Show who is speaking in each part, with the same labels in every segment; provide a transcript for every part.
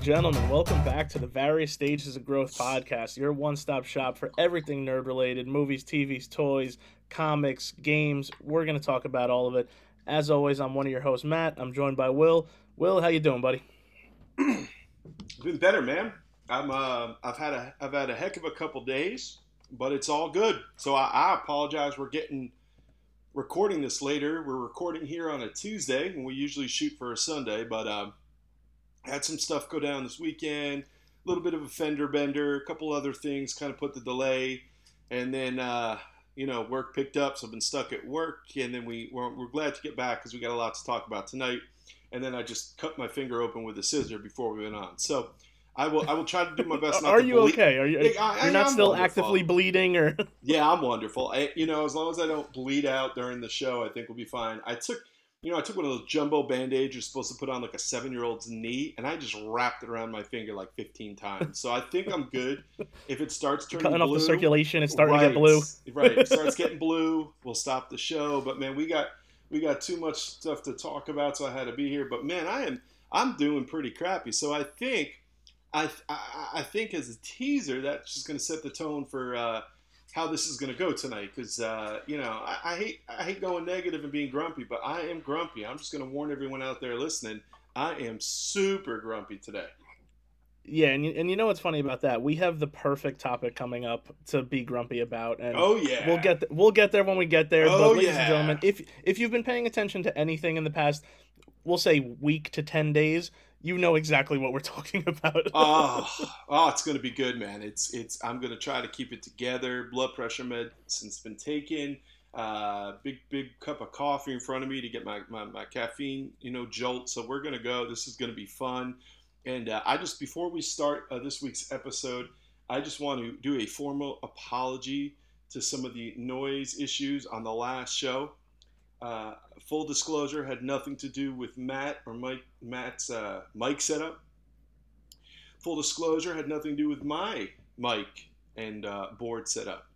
Speaker 1: and gentlemen, welcome back to the Various Stages of Growth podcast, your one stop shop for everything nerd related movies, TVs, toys, comics, games. We're going to talk about all of it. As always, I'm one of your hosts, Matt. I'm joined by Will. Will, how you doing, buddy?
Speaker 2: doing better, man. I'm uh, I've had a I've had a heck of a couple days, but it's all good. So I, I apologize. We're getting recording this later. We're recording here on a Tuesday, and we usually shoot for a Sunday. But um, had some stuff go down this weekend. A little bit of a fender bender, a couple other things kind of put the delay, and then uh, you know work picked up. So I've been stuck at work, and then we we're, we're glad to get back because we got a lot to talk about tonight. And then I just cut my finger open with a scissor before we went on. So. I will. I will try to do my best.
Speaker 1: are you bleed. okay? Are you? Are, I, you're not I'm still wonderful. actively bleeding, or?
Speaker 2: yeah, I'm wonderful. I, you know, as long as I don't bleed out during the show, I think we'll be fine. I took you know, I took one of those jumbo band aids you're supposed to put on like a seven year old's knee, and I just wrapped it around my finger like 15 times. So I think I'm good. If it starts turning
Speaker 1: cutting
Speaker 2: blue,
Speaker 1: off the circulation, it's starting
Speaker 2: right,
Speaker 1: to get blue.
Speaker 2: right, it starts getting blue. We'll stop the show. But man, we got we got too much stuff to talk about, so I had to be here. But man, I am I'm doing pretty crappy. So I think I I, I think as a teaser, that's just going to set the tone for. Uh, how this is going to go tonight because uh, you know I, I, hate I hate going negative and being grumpy, but I am grumpy. I'm just going to warn everyone out there listening. I am super grumpy today.
Speaker 1: Yeah, and you, and you know what's funny about that? We have the perfect topic coming up to be grumpy about, and
Speaker 2: oh yeah,
Speaker 1: we'll get th- we'll get there when we get there.
Speaker 2: Oh,
Speaker 1: but ladies
Speaker 2: yeah.
Speaker 1: and gentlemen, if if you've been paying attention to anything in the past, we'll say week to ten days, you know exactly what we're talking about.
Speaker 2: oh, oh, it's going to be good, man. It's it's. I'm going to try to keep it together. Blood pressure medicine's been taken. Uh, big big cup of coffee in front of me to get my, my, my caffeine, you know, jolt. So we're going to go. This is going to be fun. And uh, I just before we start uh, this week's episode, I just want to do a formal apology to some of the noise issues on the last show. Uh, full disclosure had nothing to do with Matt or Mike Matt's uh, mic setup. Full disclosure had nothing to do with my mic and uh, board setup.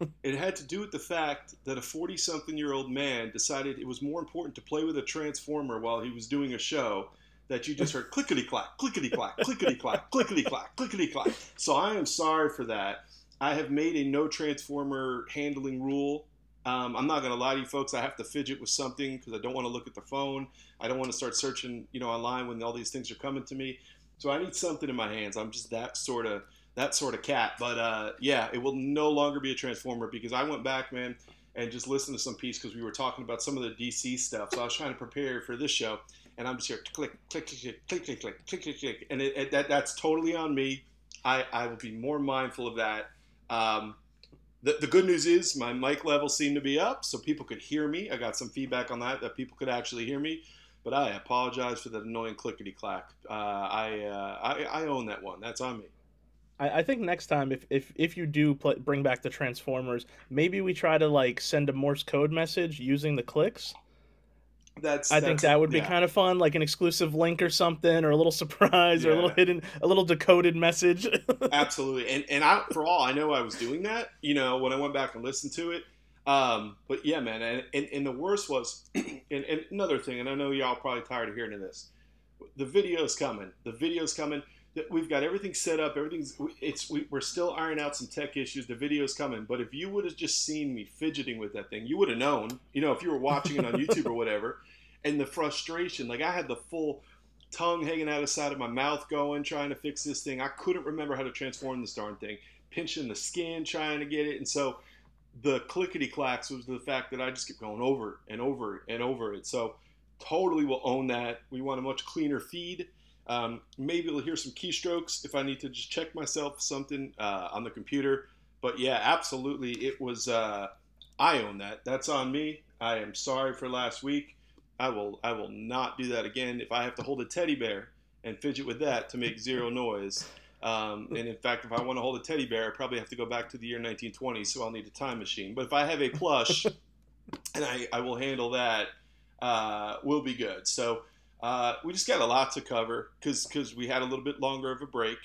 Speaker 2: it had to do with the fact that a 40 something year old man decided it was more important to play with a transformer while he was doing a show that you just heard clickety clack, clickety clack, clickety clack, clickety clack, clickety clack. So I am sorry for that. I have made a no transformer handling rule um, I'm not going to lie to you folks. I have to fidget with something because I don't want to look at the phone. I don't want to start searching, you know, online when all these things are coming to me. So I need something in my hands. I'm just that sort of that sort of cat. But uh, yeah, it will no longer be a transformer because I went back, man, and just listened to some piece because we were talking about some of the DC stuff. So I was trying to prepare for this show, and I'm just here click, click, click, click, click, click, click, click, click, and it, it, that that's totally on me. I I will be more mindful of that. Um, the, the good news is my mic level seemed to be up, so people could hear me. I got some feedback on that that people could actually hear me. But I apologize for that annoying clickety clack. Uh, I, uh, I I own that one. That's on me.
Speaker 1: I, think next time, if if if you do bring back the Transformers, maybe we try to like send a Morse code message using the clicks.
Speaker 2: That's.
Speaker 1: I
Speaker 2: that's,
Speaker 1: think that would be
Speaker 2: yeah.
Speaker 1: kind of fun, like an exclusive link or something, or a little surprise, or a little hidden, a little decoded message.
Speaker 2: Absolutely, and and I, for all I know, I was doing that. You know, when I went back and listened to it. Um, but yeah, man, and, and, and the worst was, and, and another thing, and I know y'all probably tired of hearing this. The video's coming. The video's coming. We've got everything set up. Everything's. It's. We, we're still ironing out some tech issues. The video's coming. But if you would have just seen me fidgeting with that thing, you would have known. You know, if you were watching it on YouTube or whatever, and the frustration. Like I had the full tongue hanging out of side of my mouth going, trying to fix this thing. I couldn't remember how to transform this darn thing. Pinching the skin, trying to get it. And so the clickety clacks was the fact that I just kept going over and over and over it. So totally will own that. We want a much cleaner feed. Um, maybe we'll hear some keystrokes if I need to just check myself something uh, on the computer. But yeah, absolutely. It was, uh, I own that. That's on me. I am sorry for last week. I will I will not do that again. If I have to hold a teddy bear and fidget with that to make zero noise, um, and in fact, if I want to hold a teddy bear, I probably have to go back to the year 1920, so I'll need a time machine. But if I have a plush, and I, I will handle that, uh, we'll be good. So uh, we just got a lot to cover because because we had a little bit longer of a break,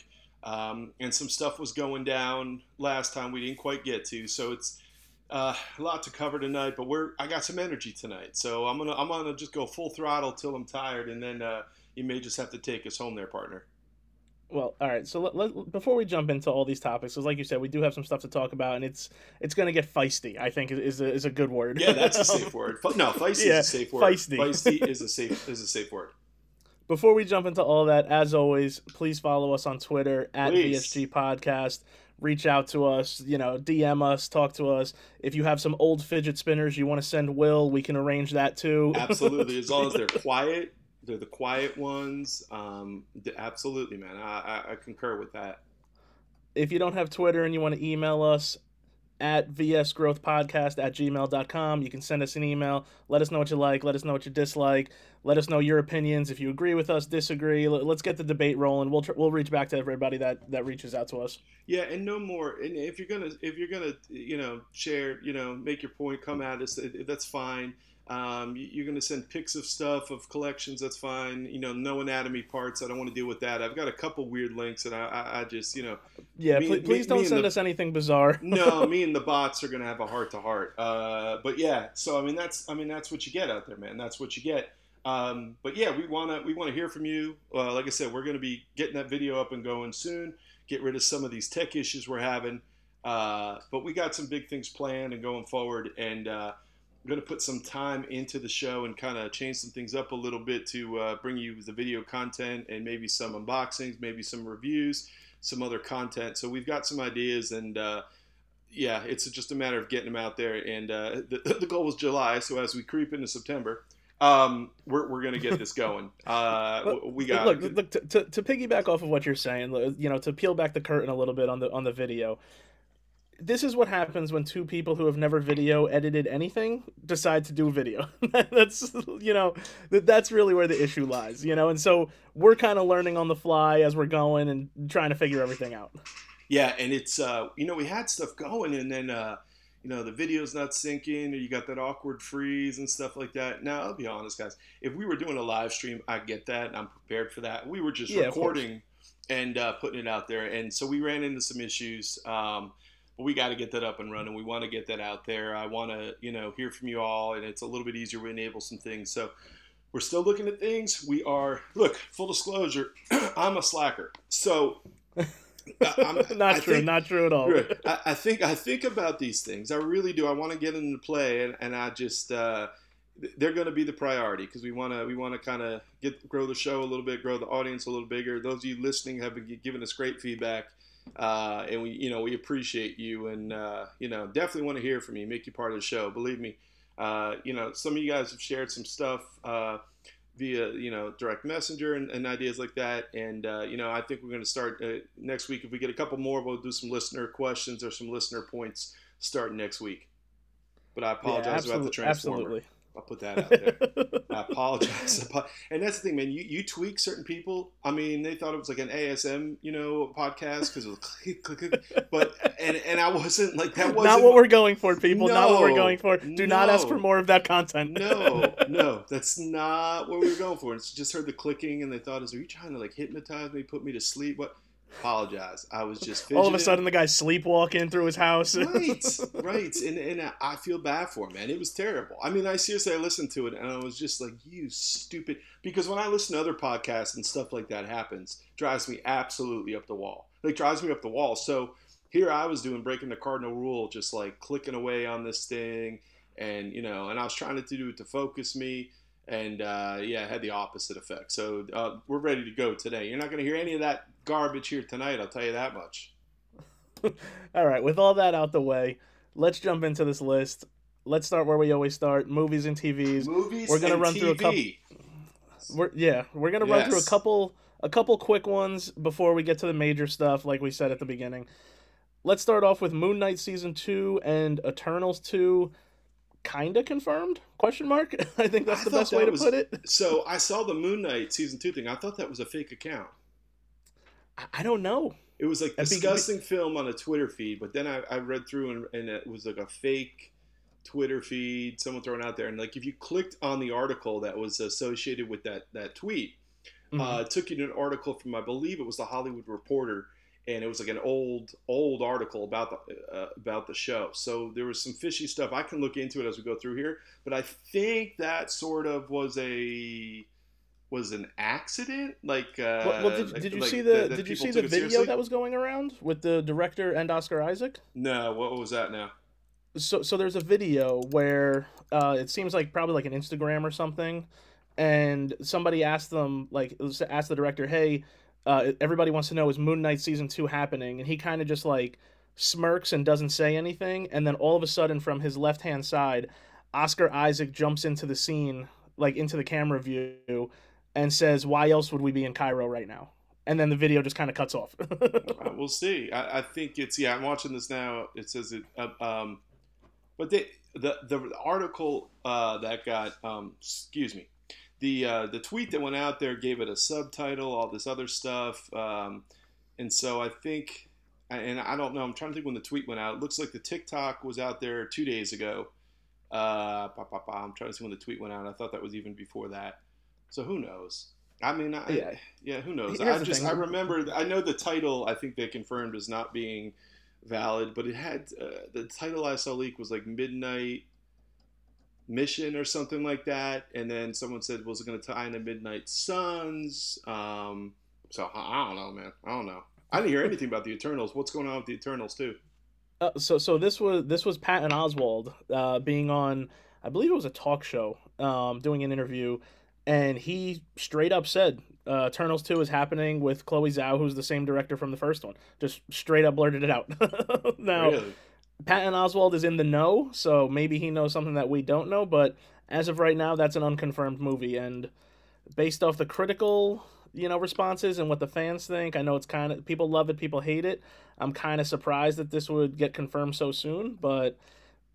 Speaker 2: um, and some stuff was going down last time we didn't quite get to. So it's uh, a lot to cover tonight, but we're I got some energy tonight, so I'm gonna I'm gonna just go full throttle till I'm tired, and then uh, you may just have to take us home there, partner.
Speaker 1: Well, all right. So let, let, before we jump into all these topics, because like you said, we do have some stuff to talk about, and it's it's going to get feisty. I think is a, is a good word.
Speaker 2: Yeah, that's a safe word. No, feisty yeah, is a safe word. Feisty. feisty is a safe is a safe word.
Speaker 1: Before we jump into all that, as always, please follow us on Twitter at please. VSG Podcast. Reach out to us, you know, DM us, talk to us. If you have some old fidget spinners you want to send Will, we can arrange that too.
Speaker 2: Absolutely, as long as they're quiet they're the quiet ones. Um, absolutely, man. I, I, concur with that.
Speaker 1: If you don't have Twitter and you want to email us at vsgrowthpodcast at gmail.com, you can send us an email. Let us know what you like. Let us know what you dislike. Let us know your opinions. If you agree with us, disagree. Let's get the debate rolling. We'll, tr- we'll reach back to everybody that, that reaches out to us.
Speaker 2: Yeah, and no more. And if you're gonna if you're gonna you know share you know make your point, come at us. That's fine um, you're going to send pics of stuff of collections. That's fine. You know, no anatomy parts. I don't want to deal with that. I've got a couple weird links, and I, I, I just, you know,
Speaker 1: yeah. Me, please, please don't send the, us anything bizarre.
Speaker 2: no, me and the bots are going to have a heart to heart. But yeah, so I mean, that's I mean, that's what you get out there, man. That's what you get. Um, but yeah, we wanna we wanna hear from you. Uh, like I said, we're going to be getting that video up and going soon. Get rid of some of these tech issues we're having. Uh, but we got some big things planned and going forward, and uh, going to put some time into the show and kind of change some things up a little bit to uh, bring you the video content and maybe some unboxings, maybe some reviews, some other content. So we've got some ideas and uh, yeah, it's just a matter of getting them out there. And uh, the, the, goal was July, so as we creep into September, um, we're, we're going to get this going. Uh, we got
Speaker 1: look, look to, to, to piggyback off of what you're saying, you know, to peel back the curtain a little bit on the on the video this is what happens when two people who have never video edited anything decide to do video. that's you know that that's really where the issue lies, you know. And so we're kind of learning on the fly as we're going and trying to figure everything out.
Speaker 2: Yeah, and it's uh, you know we had stuff going, and then uh, you know the video's not syncing, or you got that awkward freeze and stuff like that. Now I'll be honest, guys. If we were doing a live stream, I get that. and I'm prepared for that. We were just yeah, recording and uh, putting it out there, and so we ran into some issues. Um, but we got to get that up and running. We want to get that out there. I want to, you know, hear from you all, and it's a little bit easier to enable some things. So we're still looking at things. We are, look, full disclosure, I'm a slacker. So
Speaker 1: I'm, not I true, think, not true at all.
Speaker 2: I, I, think I think about these things. I really do. I want to get into play, and, and I just uh, they're going to be the priority because we want to we want to kind of get grow the show a little bit, grow the audience a little bigger. Those of you listening have been giving us great feedback uh, and we, you know, we appreciate you, and uh, you know, definitely want to hear from you, make you part of the show. Believe me, uh, you know, some of you guys have shared some stuff uh, via, you know, direct messenger and, and ideas like that. And uh, you know, I think we're going to start uh, next week. If we get a couple more, we'll do some listener questions or some listener points starting next week. But I apologize yeah, about the transformer. Absolutely. I'll put that out there. I apologize. And that's the thing, man. You, you tweak certain people. I mean, they thought it was like an ASM, you know, podcast because it was click, click, click. But and and I wasn't like that. wasn't
Speaker 1: not what we're going for, people. No, not what we're going for. Do no, not ask for more of that content.
Speaker 2: no, no, that's not what we were going for. It's just heard the clicking, and they thought, "Is are you trying to like hypnotize me, put me to sleep?" What? Apologize. I was just
Speaker 1: fidgeting. all of a sudden the guy's sleepwalking through his house.
Speaker 2: right, right, and and I feel bad for him, man. It was terrible. I mean, I seriously I listened to it and I was just like, you stupid. Because when I listen to other podcasts and stuff like that happens, drives me absolutely up the wall. Like drives me up the wall. So here I was doing breaking the cardinal rule, just like clicking away on this thing, and you know, and I was trying to do it to focus me and uh, yeah, it had the opposite effect. So uh, we're ready to go today. You're not going to hear any of that garbage here tonight. I'll tell you that much.
Speaker 1: all right, with all that out the way, let's jump into this list. Let's start where we always start: movies and TVs.
Speaker 2: Movies. We're gonna run TV. through a couple.
Speaker 1: We're, yeah, we're gonna yes. run through a couple a couple quick ones before we get to the major stuff, like we said at the beginning. Let's start off with Moon Knight season two and Eternals two kind of confirmed? Question mark? I think that's the best way to was, put it.
Speaker 2: So i saw the moon knight season two thing. I thought that was a fake account.
Speaker 1: I don't know.
Speaker 2: It was like a disgusting film on a twitter feed but then i, I read through and, and, it was like a fake twitter feed someone thrown out there. And like if you clicked on the article that was associated with that that tweet mm-hmm. uh, it took you to an article from i believe it was the hollywood reporter and it was like an old old article about the uh, about the show. So there was some fishy stuff. I can look into it as we go through here, but I think that sort of was a was an accident. Like, uh,
Speaker 1: well, well, did,
Speaker 2: like,
Speaker 1: did you
Speaker 2: like
Speaker 1: see
Speaker 2: that-
Speaker 1: the Did you see the video
Speaker 2: seriously?
Speaker 1: that was going around with the director and Oscar Isaac?
Speaker 2: No, what was that now?
Speaker 1: so so there's a video where uh, it seems like probably like an Instagram or something, and somebody asked them like asked the director, "Hey, uh, everybody wants to know is Moon Knight season two happening?" And he kind of just like smirks and doesn't say anything, and then all of a sudden from his left hand side, Oscar Isaac jumps into the scene like into the camera view and says, "Why else would we be in Cairo right now?" And then the video just kind of cuts off.
Speaker 2: Uh, we'll see. I, I think it's yeah. I'm watching this now. It says it. Uh, um, but they, the the article uh, that got um, excuse me, the uh, the tweet that went out there gave it a subtitle, all this other stuff, um, and so I think, and I don't know. I'm trying to think when the tweet went out. It looks like the TikTok was out there two days ago. Uh, pa, pa, pa. I'm trying to see when the tweet went out. I thought that was even before that. So who knows? I mean, I,
Speaker 1: Yeah.
Speaker 2: yeah, who knows?
Speaker 1: Here's
Speaker 2: I just
Speaker 1: thing.
Speaker 2: I remember I know the title I think they confirmed as not being valid, but it had uh, the title I saw leak was like Midnight Mission or something like that, and then someone said was it going to tie into Midnight Suns? Um, so I don't know, man. I don't know. I didn't hear anything about the Eternals. What's going on with the Eternals too?
Speaker 1: Uh, so so this was this was Patton Oswalt uh, being on I believe it was a talk show um, doing an interview, and he straight up said uh, Eternals two is happening with Chloe Zhao, who's the same director from the first one. Just straight up blurted it out. now
Speaker 2: Really?
Speaker 1: Patton Oswalt is in the know, so maybe he knows something that we don't know. But as of right now, that's an unconfirmed movie, and based off the critical, you know, responses and what the fans think, I know it's kind of people love it, people hate it. I'm kind of surprised that this would get confirmed so soon, but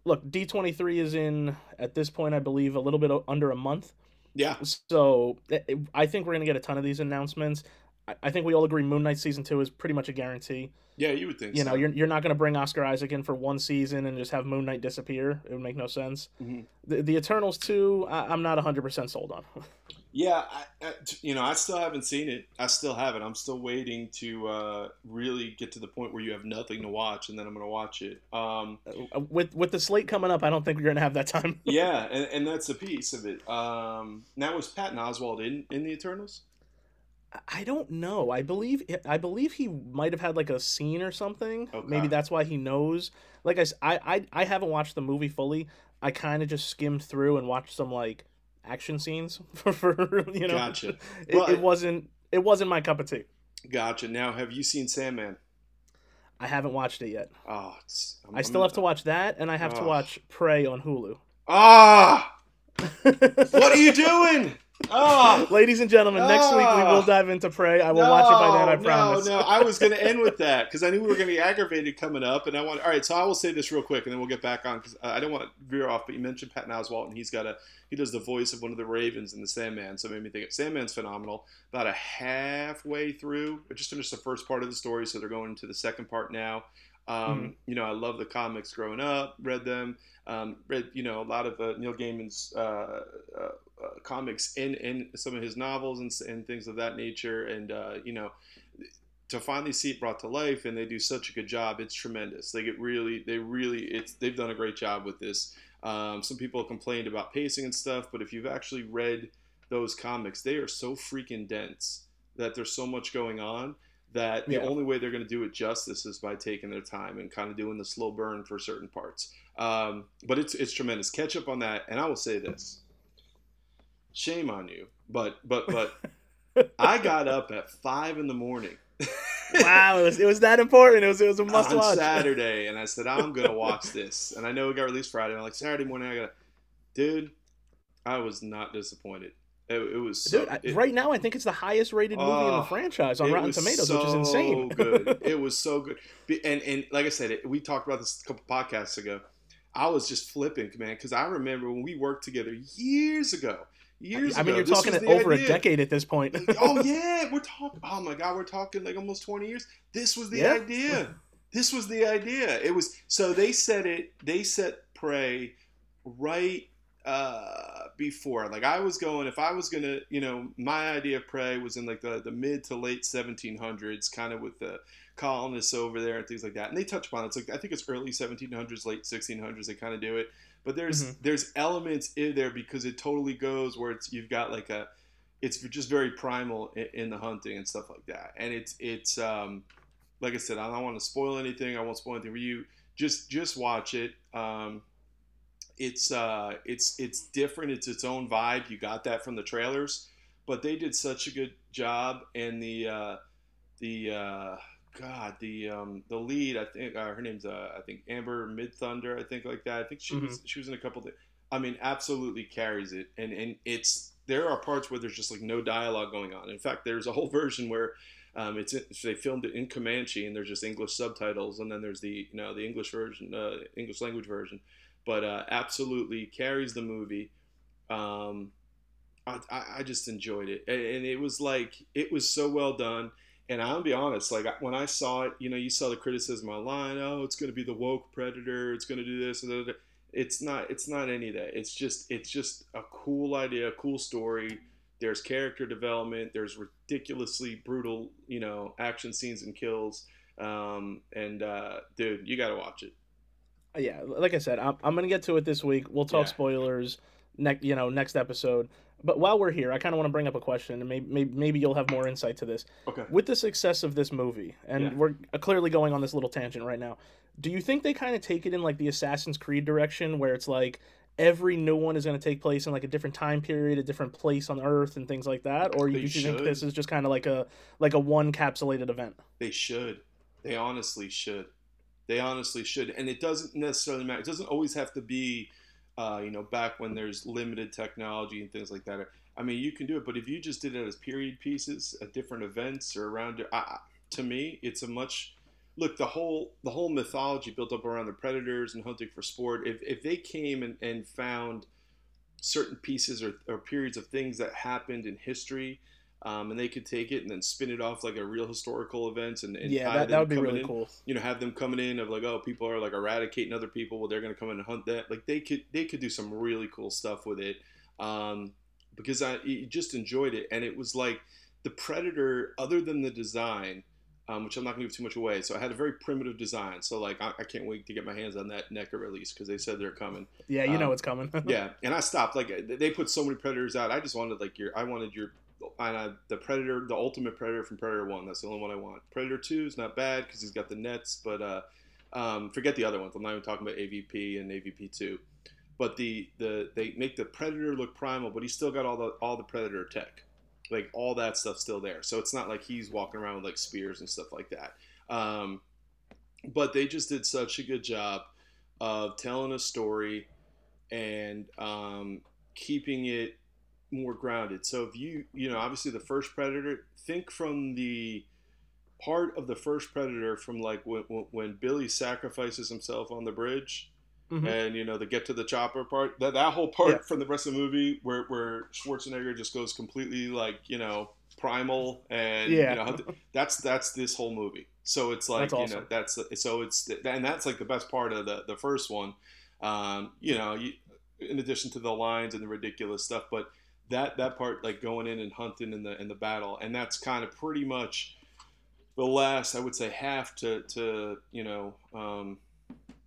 Speaker 1: look, D23 is in at this point, I believe, a little bit under a month.
Speaker 2: Yeah.
Speaker 1: So it- it- I think we're gonna get a ton of these announcements. I- I think we all agree Moon Knight season two is pretty much a guarantee.
Speaker 2: Yeah, you would think.
Speaker 1: You
Speaker 2: so.
Speaker 1: know, you're you're not going to bring Oscar Isaac in for one season and just have Moon Knight disappear. It would make no sense.
Speaker 2: Mhm.
Speaker 1: The, the Eternals too, I, I'm not 100 percent sold on.
Speaker 2: Yeah, I, I, you know, I still haven't seen it. I still haven't. I'm still waiting to uh, really get to the point where you have nothing to watch, and then I'm going to watch it. Um,
Speaker 1: with with the slate coming up, I don't think we're going to have that time.
Speaker 2: yeah, and, and that's a piece of it. Um, now, was Patton Oswalt in in the Eternals?
Speaker 1: I don't know. I believe eh, I believe he might have had like a scene or something.
Speaker 2: Okay.
Speaker 1: Maybe that's why he knows. Like I, I I haven't watched the movie fully. I kind of just skimmed through and watched some like action scenes for, for you know.
Speaker 2: Gotcha.
Speaker 1: It,
Speaker 2: Well,
Speaker 1: it wasn't it wasn't my cup of tea.
Speaker 2: Gotcha. Now, have you seen Sandman?
Speaker 1: I haven't watched it yet.
Speaker 2: Oh, I'm,
Speaker 1: I still have to watch that, and I have to
Speaker 2: ah.
Speaker 1: watch Prey on Hulu.
Speaker 2: Ah, what are you doing? Ah.
Speaker 1: Ladies and gentlemen, next week we will
Speaker 2: Ah.
Speaker 1: dive into Prey. I will watch it by then. I promise.
Speaker 2: No, no, I was going to end with that because I knew we were going to be aggravated coming up, and I want. All right, so I will say this real quick, and then we'll get back on because I don't want to veer off. But you mentioned Patton Oswalt, and he's got a he does the voice of one of the Ravens in the Sandman, so it made me think of Sandman's phenomenal. About a halfway through, I just finished the first part of the story, so they're going into the second part now. Um, You know, I love the comics growing up, read them, um, read you know a lot of uh, Neil Gaiman's uh, uh, uh, comics in in some of his novels and, and things of that nature, and uh, you know to finally see it brought to life and they do such a good job it's tremendous. They get really they really it's they've done a great job with this. Um, some people complained about pacing and stuff but if you've actually read those comics they are so freaking dense that there's so much going on that the
Speaker 1: Yeah.
Speaker 2: only way they're going to do it justice is by taking their time and kind of doing the slow burn for certain parts. Um, but it's it's tremendous. Catch up on that and i will say this shame on you but but but i got up at five in the morning
Speaker 1: wow, it was it was that important. It was it was a must
Speaker 2: on
Speaker 1: watch.
Speaker 2: Saturday, and I said I'm gonna watch this. And I know it got released Friday. I'm like Saturday morning, I gotta, dude. I was not disappointed. It, it was so,
Speaker 1: Dude, I-
Speaker 2: it-
Speaker 1: right now I think it's the highest rated movie in
Speaker 2: Oh,
Speaker 1: the franchise on Rotten Tomatoes, which is
Speaker 2: so
Speaker 1: insane.
Speaker 2: good. It was so good. And and like I said, it, we talked about this a couple podcasts ago. I was just flipping, man, because I remember when we worked together years ago. Years
Speaker 1: I mean,
Speaker 2: ago,
Speaker 1: you're
Speaker 2: this
Speaker 1: talking over
Speaker 2: idea.
Speaker 1: a decade at this point.
Speaker 2: oh yeah, we're talking. Oh my god, we're talking like almost twenty years. This was the
Speaker 1: Yeah.
Speaker 2: idea. This was the idea. It was so they said it. They set prey right uh, before. Like I was going, if I was gonna, you know, my idea of prey was in like the the mid to late seventeen hundreds, kind of with the colonists over there and things like that. And they touch upon it. It's like I think it's early seventeen hundreds, late sixteen hundreds. They kind of do it. But there's
Speaker 1: Mhm.
Speaker 2: there's elements in there because it totally goes where it's you've got like a it's just very primal in, in, the hunting and stuff like that. And it's it's um, like I said, I don't want to spoil anything. I won't spoil anything for you. Just just watch it. Um, it's uh, it's it's different. It's its own vibe. You got that from the trailers, but they did such a good job. And the uh, the uh, God, the um, the lead, I think uh, her name's uh, I think Amber Midthunder, I think like that. I think she mm-hmm. was she was in a couple. Of, I mean, absolutely carries it, and and it's there are parts where there's just like no dialogue going on. In fact, there's a whole version where um, it's they filmed it in Comanche and there's just English subtitles, and then there's the you know the English version, uh, English language version. But uh, absolutely carries the movie. Um, I, I just enjoyed it, and it was like it was so well done. And I'll be honest, like when I saw it, you know, you saw the criticism online. Oh, it's going to be the woke predator. It's going to do this. And it's not it's not any of that it's just it's just a cool idea a cool story there's character development there's ridiculously brutal you know action scenes and kills um, and uh, dude you gotta watch it
Speaker 1: yeah like i said i'm, I'm gonna get to it this week we'll talk yeah. spoilers next you know next episode but while we're here i kind of want to bring up a question and maybe, maybe, maybe you'll have more insight to this
Speaker 2: okay
Speaker 1: with the success of this movie and yeah. we're uh, clearly going on this little tangent right now do you think they kind of take it in like the Assassin's Creed direction where it's like every new one is going to take place in like a different time period, a different place on Earth, and things like that, or do you should. think this is just kind of like a like a one capsulated event?
Speaker 2: They should. They honestly should. They honestly should, and it doesn't necessarily matter. It doesn't always have to be, uh, you know, back when there's limited technology and things like that. I mean, you can do it, but if you just did it as period pieces at different events or around, to me, it's a much look the whole the whole mythology built up around the predators and hunting for sport if, if they came and, and found certain pieces or, or periods of things that happened in history um, and they could take it and then spin it off like a real historical event and, and
Speaker 1: yeah that, that would be really
Speaker 2: in,
Speaker 1: cool
Speaker 2: you know have them coming in of like oh people are like eradicating other people well they're going to come in and hunt that like they could they could do some really cool stuff with it um, because I just enjoyed it and it was like the predator other than the design um, which I'm not going to give too much away. So I had a very primitive design. So like I, I can't wait to get my hands on that NECA release because they said they're coming.
Speaker 1: Yeah, you um, know it's coming.
Speaker 2: yeah, and I stopped. Like they put so many predators out. I just wanted like your I wanted your uh, the predator, the ultimate predator from Predator One. That's the only one I want. Predator Two is not bad because he's got the nets, but uh, um, forget the other ones. I'm not even talking about AVP and AVP Two. But the, the they make the predator look primal, but he's still got all the all the predator tech like all that stuff still there. So it's not like he's walking around with like spears and stuff like that. Um, but they just did such a good job of telling a story and um, keeping it more grounded. So if you, you know, obviously the first Predator, think from the part of the first Predator from like when, when Billy sacrifices himself on the bridge Mm-hmm. And you know the get to the chopper part, that that whole part yeah. from the rest of the movie where where Schwarzenegger just goes completely like you know primal and yeah. you know that's that's this whole movie. So it's like awesome. you know that's so it's and that's like the best part of the the first one. Um, you know, you, in addition to the lines and the ridiculous stuff, but that that part like going in and hunting in the in the battle, and that's kind of pretty much the last I would say half to to you know. Um,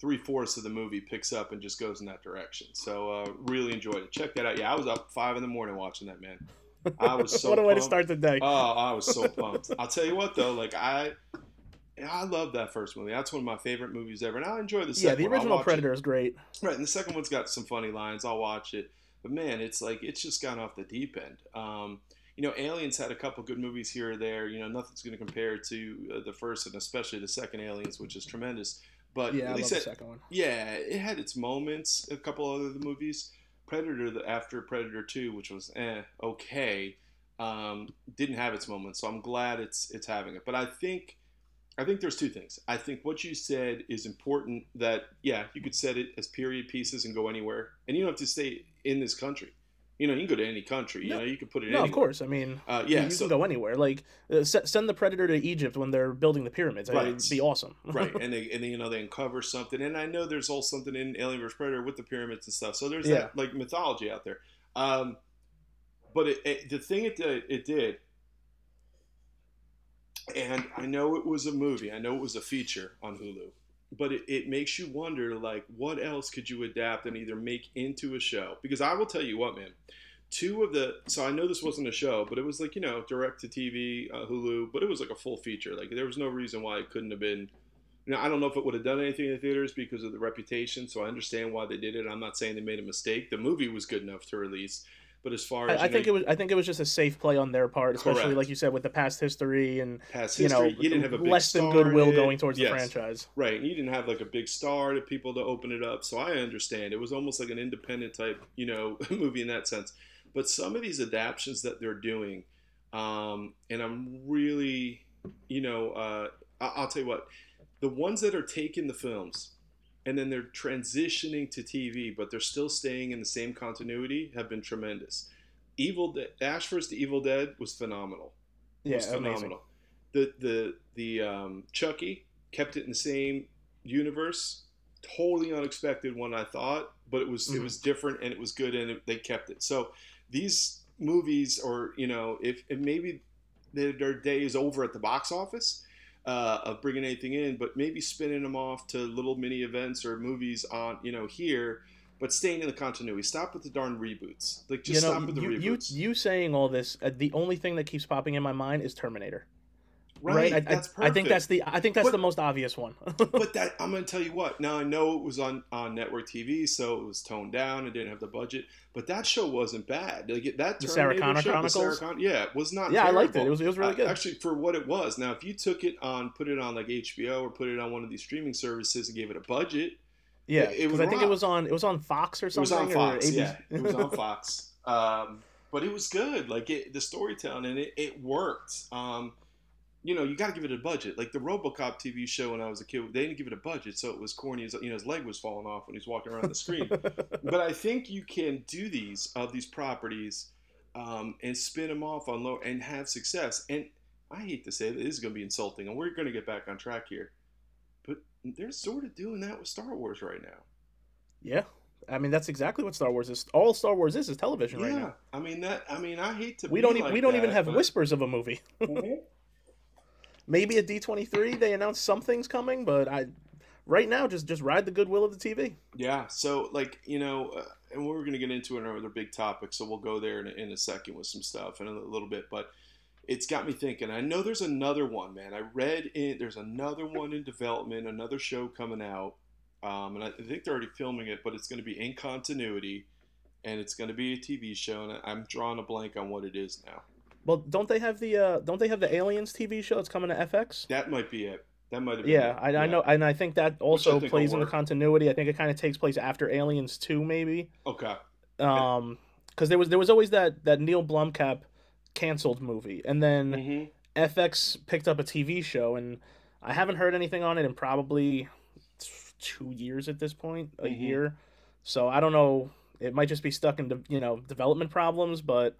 Speaker 2: three fourths of the movie picks up and just goes in that direction. So uh, really enjoyed it. Check that out. Yeah, I was up five in the morning watching that man. I was so
Speaker 1: what a
Speaker 2: way
Speaker 1: to start the day.
Speaker 2: Oh, I was so pumped. I'll tell you what though, like I. I love that first movie. That's one of my favorite movies ever, and I enjoy the second.
Speaker 1: Yeah, the original Predator
Speaker 2: it.
Speaker 1: is great.
Speaker 2: Right, and the second one's got some funny lines. I'll watch it, but man, it's like it's just gone off the deep end. Um, you know, Aliens had a couple good movies here or there. You know, nothing's going to compare to uh, the first and especially the second Aliens, which is tremendous. But
Speaker 1: yeah, I love said, the second one.
Speaker 2: Yeah, it had its moments. A couple other movies, Predator, the after Predator Two, which was eh, okay, um, didn't have its moments. So I'm glad it's it's having it. But I think I think there's two things. I think what you said is important. That yeah, you could set it as period pieces and go anywhere, and you don't have to stay in this country you know, you can go to any country. You know, you can put it. No, anywhere.
Speaker 1: of course. I mean,
Speaker 2: uh, yeah,
Speaker 1: you
Speaker 2: so,
Speaker 1: can go anywhere. Like, uh, send the predator to Egypt when they're building the pyramids. Right. It'd be awesome.
Speaker 2: right, and they and they, you know they uncover something, and I know there's all something in Alien vs Predator with the pyramids and stuff. So there's yeah. that like mythology out there. Um, but it, it, the thing it did, it did, and I know it was a movie. I know it was a feature on Hulu but it, it makes you wonder like what else could you adapt and either make into a show because i will tell you what man two of the so I know this wasn't a show, but it was like you know direct to TV, uh, Hulu, but it was like a full feature. Like there was no reason why it couldn't have been. Now I don't know if it would have done anything in the theaters because of the reputation. So I understand why they did it. I'm not saying they made a mistake. The movie was good enough to release. But as far as
Speaker 1: I, I think
Speaker 2: know,
Speaker 1: it was, I think it was just a safe play on their part, especially
Speaker 2: Correct.
Speaker 1: like you said with the past history and
Speaker 2: past
Speaker 1: you know
Speaker 2: you didn't have a big
Speaker 1: less than goodwill going towards
Speaker 2: Yes.
Speaker 1: the franchise.
Speaker 2: Right, and you didn't have like a big star to people to open it up, so I understand. It was almost like an independent type, you know, movie in that sense. But some of these adaptations that they're doing, um, and I'm really, you know, uh, I- I'll tell you what, the ones that are taking the films and then they're transitioning to TV, but they're still staying in the same continuity, have been tremendous. Evil De- Ash vs. the Evil Dead was phenomenal
Speaker 1: Yeah,
Speaker 2: was
Speaker 1: amazing.
Speaker 2: phenomenal. The the the um, Chucky kept it in the same universe. Totally unexpected one, I thought, but it was it
Speaker 1: Mhm.
Speaker 2: was different and it was good, and it, they kept it. So these movies, or you know, if, if maybe their, their day is over at the box office uh, of bringing anything in, but maybe spinning them off to little mini events or movies on you know here. But staying in the continuity. Stop with the darn reboots. Like just
Speaker 1: you know,
Speaker 2: stop with the
Speaker 1: you, you
Speaker 2: reboots.
Speaker 1: you saying all this, uh, the only thing that keeps popping in my mind is Terminator.
Speaker 2: Right.
Speaker 1: I, I-
Speaker 2: that's
Speaker 1: I, think that's the I think that's
Speaker 2: But-
Speaker 1: the most obvious one.
Speaker 2: but that I'm going to tell you what. Now I know it was on on network TV, so it was toned down. It didn't have the budget, but that show wasn't bad. Like it- that
Speaker 1: The Sarah Connor
Speaker 2: show,
Speaker 1: Chronicles?
Speaker 2: Sarah Con- yeah, it was not.
Speaker 1: yeah, I liked it. It was it was really
Speaker 2: Uh,
Speaker 1: good.
Speaker 2: Actually, for what it was. Now, if you took it on, put it on like HBO or put it on one of these streaming services and gave it a budget,
Speaker 1: yeah,
Speaker 2: it-
Speaker 1: because I think it was on it was on Fox or something.
Speaker 2: it was on Fox. Yeah, it was on Fox. Um, but it was good. Like it, the storytelling and it, it worked. Um, you know, you got to give it a budget. Like the RoboCop TV show when I was a kid, they didn't give it a budget, so it was corny. As, you know, his leg was falling off when he was walking around the screen. but I think you can do these of these properties um, and spin them off on low and have success. And I hate to say that this is going to be insulting, and we're going to get back on track here, but they're sort of doing that with Star Wars right now.
Speaker 1: yeah, I mean that's exactly what Star Wars is. All Star Wars is is television
Speaker 2: yeah,
Speaker 1: right now.
Speaker 2: I mean that. I mean, I hate to.
Speaker 1: We
Speaker 2: be
Speaker 1: don't e-
Speaker 2: like
Speaker 1: we don't even have
Speaker 2: but-
Speaker 1: whispers of a movie. Maybe at D twenty three they announced something's coming, but I right now just just ride the goodwill of the TV.
Speaker 2: Yeah. So, like, you know, uh, and we're going to get into another big topic, so we'll go there in a, in a second with some stuff in a little bit. But it's got me thinking. I know there's another one, man. I read in there's another one in development, another show coming out, um, and I think they're already filming it, but it's going to be in continuity, and it's going to be a TV show, and I'm drawing a blank on what it is now.
Speaker 1: Well, don't they have the uh, don't they have the Aliens TV show that's coming to FX?
Speaker 2: That might be it. That might have been
Speaker 1: Yeah,
Speaker 2: it.
Speaker 1: I, I know, and I think that also
Speaker 2: think
Speaker 1: plays in the continuity. I think it kind of takes place after Aliens Two, maybe.
Speaker 2: Okay.
Speaker 1: Um, because there was there was always that that Neil Blomkamp canceled movie, and then
Speaker 2: hmm
Speaker 1: FX picked up a TV show, and I haven't heard anything on it in probably two years at this point, a
Speaker 2: Mhm.
Speaker 1: year. So I don't know. It might just be stuck in de- you know development problems, but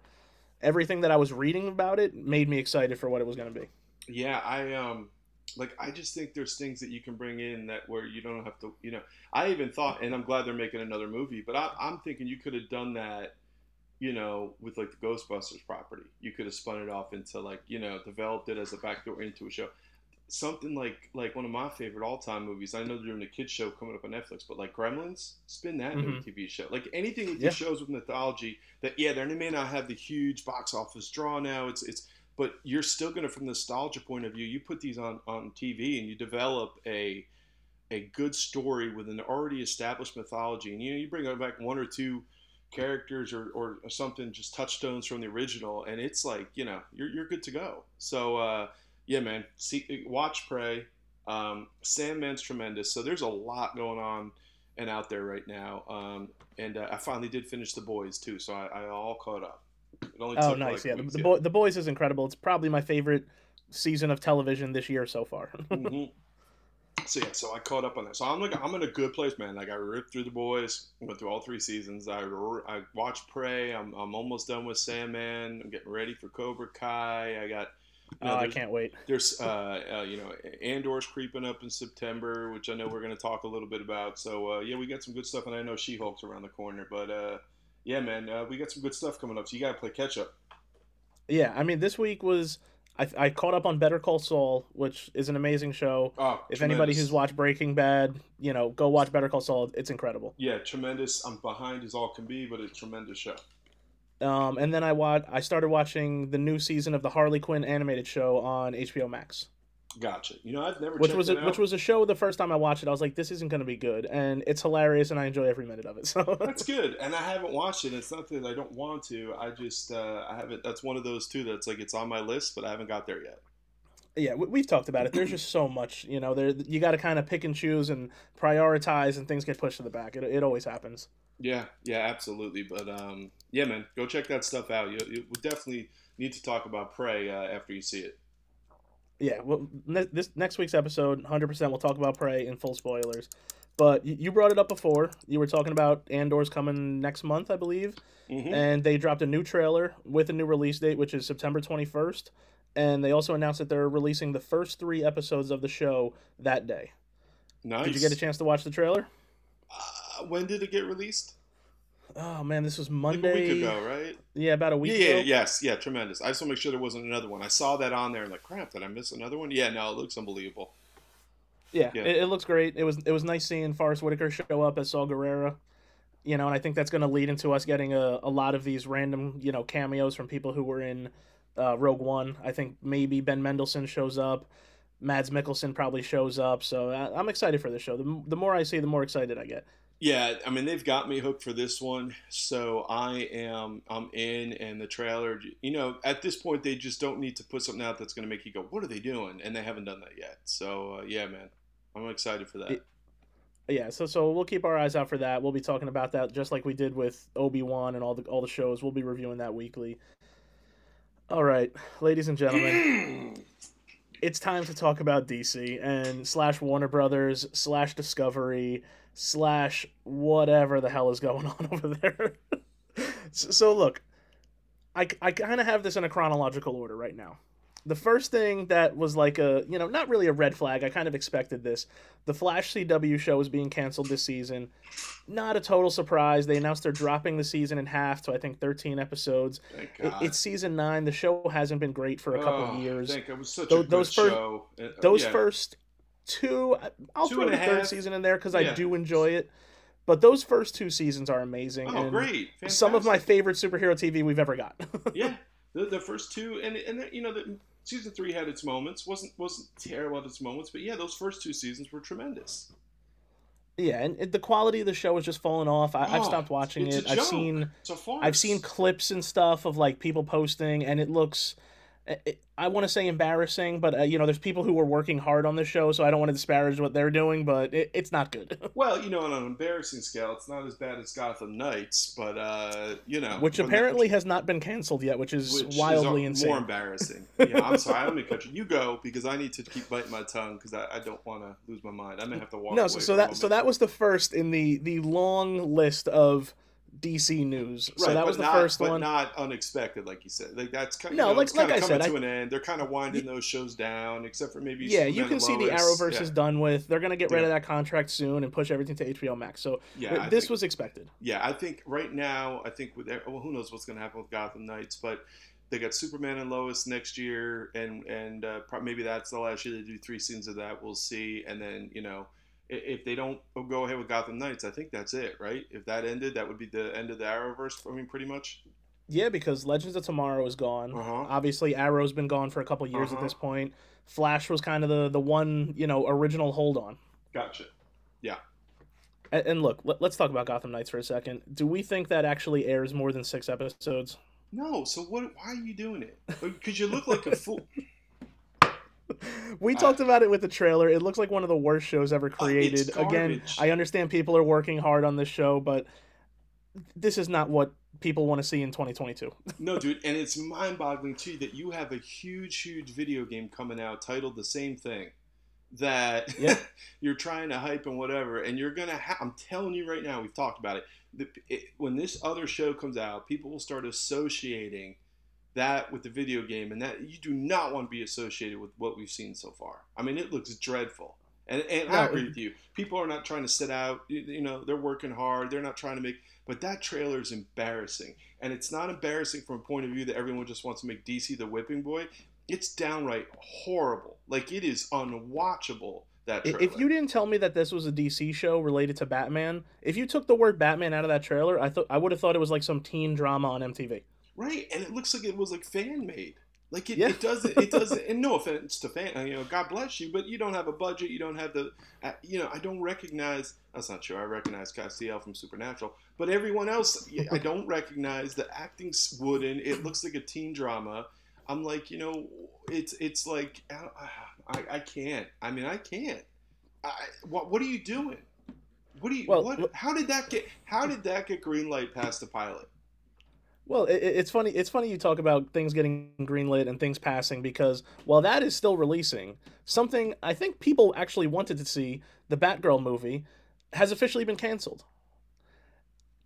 Speaker 1: everything that I was reading about it made me excited for what it was going to be.
Speaker 2: Yeah, I um like I just think there's things that you can bring in that where you don't have to, you know. I even thought, and I'm glad they're making another movie, but I, I'm thinking you could have done that, you know, with like the Ghostbusters property. You could have spun it off into like, you know, developed it as a backdoor into a show. Something like like one of my favorite all time movies. I know they're doing a kids show coming up on Netflix, but like Gremlins, spin that into a
Speaker 1: Mhm.
Speaker 2: TV show. Like anything with
Speaker 1: Yeah.
Speaker 2: these shows with mythology that yeah, they may not have the huge box office draw now. It's it's but you're still going to from the nostalgia point of view you put these on on tv and you develop a a good story with an already established mythology and you know you bring back one or two characters or, or something just touchstones from the original and it's like you know you're, you're good to go so uh yeah man see watch Prey um sandman's tremendous so there's a lot going on and out there right now um and uh, i finally did finish the boys too so i, I all caught up it only
Speaker 1: Oh,
Speaker 2: took,
Speaker 1: nice!
Speaker 2: like,
Speaker 1: yeah, the,
Speaker 2: weeks,
Speaker 1: the, boy, the boys is incredible. It's probably my favorite season of television this year so far.
Speaker 2: hmm So yeah, so I caught up on that. So I'm like, I'm in a good place, man. Like I ripped through the boys, went through all three seasons. I I watched Prey. I'm I'm almost done with Sandman. I'm getting ready for Cobra Kai. I got.
Speaker 1: Oh, I can't wait.
Speaker 2: There's, uh, uh, you know, Andor's creeping up in September, which I know we're going to talk a little bit about. So uh, yeah, we got some good stuff, and I know She-Hulk's around the corner. But uh, yeah, man, uh, we got some good stuff coming up. So you got to play catch up.
Speaker 1: Yeah, I mean, this week was I, I caught up on Better Call Saul, which is an amazing show.
Speaker 2: Oh,
Speaker 1: If anybody who's watched Breaking Bad, you know, go watch Better Call Saul. It's incredible.
Speaker 2: yeah, tremendous. I'm behind as all can be, but it's a tremendous show.
Speaker 1: Um, and then I watch. I started watching the new season of the Harley Quinn animated show on HBO Max.
Speaker 2: Gotcha. You know, I've never
Speaker 1: which was a, which was a show the first time I watched it. I was like, this isn't going to be good, and it's hilarious, and I enjoy every minute of it. So
Speaker 2: That's good, and I haven't watched it. It's not that I don't want to. I just uh, I haven't. That's one of those two that's like it's on my list, but I haven't got there yet.
Speaker 1: yeah, we, we've talked about it. There's just so much, you know. There you got to kind of pick and choose and prioritize, and things get pushed to the back. It, it always happens.
Speaker 2: Yeah, yeah, absolutely. But um, yeah, man, go check that stuff out. You, you would definitely need to talk about Prey uh, after you see it.
Speaker 1: Yeah, well, ne- this next week's episode, 100%, we'll talk about Prey in full spoilers. But y- you brought it up before. You were talking about Andor's coming next month, I believe.
Speaker 2: Mhm.
Speaker 1: And they dropped a new trailer with a new release date, which is September 21st. And they also announced that they're releasing the first three episodes of the show that day.
Speaker 2: Nice.
Speaker 1: Did you get a chance to watch the trailer?
Speaker 2: Uh, when did it get released?
Speaker 1: Oh, man, this was
Speaker 2: Like
Speaker 1: Monday.
Speaker 2: a week ago, right?
Speaker 1: Yeah, about a week
Speaker 2: Yeah, yeah, yes, yeah, tremendous. I just want to make sure there wasn't another one. I saw that on there and like, crap, did I miss another one? Yeah, no, it looks unbelievable.
Speaker 1: Yeah,
Speaker 2: Yeah.
Speaker 1: It, it looks great. It was it was nice seeing Forest Whitaker show up as Saw Gerrera. You know, and I think that's going to lead into us getting a, a lot of these random, you know, cameos from people who were in uh, Rogue One. I think maybe Ben Mendelsohn shows up. Mads Mikkelsen probably shows up. So I, I'm excited for this show. The, the more I see, the more excited I get.
Speaker 2: Yeah, I mean they've got me hooked for this one, so I am I'm in. And the trailer, you know, at this point they just don't need to put something out that's going to make you go, "What are they doing?" And they haven't done that yet. So uh, yeah, man, I'm excited for that.
Speaker 1: It- Yeah, so so we'll keep our eyes out for that. We'll be talking about that just like we did with Obi Wan and all the all the shows. We'll be reviewing that weekly. All right, ladies and gentlemen. it's time to talk about DC and slash Warner Brothers slash Discovery slash whatever the hell is going on over there. so, look, I, I kind of have this in a chronological order right now. The first thing that was like a, you know, not really a red flag, I kind of expected this. The Flash CW show is being canceled this season. Not a total surprise. They announced they're dropping the season in half to, I think, 13 episodes.
Speaker 2: Thank
Speaker 1: It, it's season nine. The show hasn't been great for a couple
Speaker 2: Oh,
Speaker 1: of years.
Speaker 2: Thank God. It was such
Speaker 1: Tho-
Speaker 2: a good
Speaker 1: those first-
Speaker 2: show. Uh,
Speaker 1: those
Speaker 2: yeah.
Speaker 1: first two i'll
Speaker 2: Two
Speaker 1: throw the
Speaker 2: a
Speaker 1: third season in there because i do enjoy it but those first two seasons are amazing
Speaker 2: Oh,
Speaker 1: and
Speaker 2: great! Fantastic.
Speaker 1: some of my favorite superhero tv we've ever got
Speaker 2: yeah, the, the first two, and and you know, the, season three had its moments. wasn't wasn't terrible at its moments, but yeah, those first two seasons were tremendous.
Speaker 1: yeah and, and the quality of the show has just fallen off I, i've
Speaker 2: Oh,
Speaker 1: stopped watching it i've
Speaker 2: joke.
Speaker 1: seen i've seen clips and stuff of like people posting and it looks it, I want to say embarrassing, but uh, you know, there's people who are working hard on the show, so I don't want to disparage what they're doing, but it, it's not good.
Speaker 2: Well, you know, on an embarrassing scale, it's not as bad as Gotham Knights, but uh, you know,
Speaker 1: which apparently has not been canceled yet, which is
Speaker 2: which
Speaker 1: wildly
Speaker 2: is
Speaker 1: insane.
Speaker 2: more embarrassing. Yeah, I'm sorry. Let me cut you. You go because I need to keep biting my tongue because I, I don't want to lose my mind. I may have to walk.
Speaker 1: no so, so that so that was the first in the the long list of dc news so
Speaker 2: Right,
Speaker 1: that was the
Speaker 2: not,
Speaker 1: first
Speaker 2: but
Speaker 1: one
Speaker 2: not unexpected, like you said. Like that's kind.
Speaker 1: No,
Speaker 2: you know,
Speaker 1: like- like
Speaker 2: of
Speaker 1: I said,
Speaker 2: coming
Speaker 1: I-
Speaker 2: to an end. They're kind of winding those shows down, except for maybe.
Speaker 1: yeah you can see the
Speaker 2: Lois.
Speaker 1: arrowverse
Speaker 2: yeah.
Speaker 1: is done with they're going to get rid of that contract soon and push everything to hbo max so
Speaker 2: Yeah,
Speaker 1: this
Speaker 2: think-
Speaker 1: was expected
Speaker 2: Yeah, I think right now, I think with well, who knows what's going to happen with Gotham Knights, but they got Superman and Lois next year, and and uh, maybe that's the last year they do three scenes of that. We'll see, and then you know. If they don't go ahead with Gotham Knights, I think that's it, right? If that ended, that would be the end of the Arrowverse. I mean, pretty much.
Speaker 1: yeah because legends of tomorrow is gone
Speaker 2: Uh-huh.
Speaker 1: obviously arrow's been gone for a couple years at
Speaker 2: Uh-huh.
Speaker 1: this point flash was kind of the the one you know original hold on
Speaker 2: Gotcha.
Speaker 1: and, and look let, let's talk about gotham knights for a second do we think that actually airs more than six episodes
Speaker 2: No, so what? Why are you doing it? Because you look like a fool.
Speaker 1: we
Speaker 2: Uh,
Speaker 1: talked about it with the trailer. It looks like one of the worst shows ever created. Again. I understand people are working hard on this show, but this is not what people want to see in 2022.
Speaker 2: No, dude, and it's mind-boggling too that you have a huge, huge video game coming out titled the same thing that you're trying to hype and whatever, and you're gonna. Ha- I'm telling you right now, we've talked about it, the, it. When this other show comes out, people will start associating that with the video game, and that you do not want to be associated with what we've seen so far. I mean, it looks dreadful. And, and I agree
Speaker 1: it-
Speaker 2: with you. People are not trying to sit out. You, you know, they're working hard. They're not trying to make. But that trailer is embarrassing, and it's not embarrassing from a point of view that everyone just wants to make DC the whipping boy. It's downright horrible. Like it is unwatchable. That trailer.
Speaker 1: If you didn't tell me that this was a DC show related to Batman, if you took the word Batman out of that trailer, I thought I would have thought it was like some teen drama on MTV.
Speaker 2: Right, and it looks like it was like fan made. Like it,
Speaker 1: Yeah.
Speaker 2: it doesn't. It doesn't. And no offense to fan, you know, God bless you, but you don't have a budget. You don't have the, uh, you know, I don't recognize. That's not true. I recognize Castiel from Supernatural, but everyone else, I don't recognize. The acting's wooden. It looks like a teen drama. I'm like, you know, it's it's like I, I can't. I mean, I can't. I, what what are you doing? What do you?
Speaker 1: Well,
Speaker 2: what? How did that get? How did that get green light past the pilot?
Speaker 1: Well, it, it- it's funny. It's funny you talk about things getting greenlit and things passing because while that is still releasing, something I think people actually wanted to see, the Batgirl movie, has officially been canceled.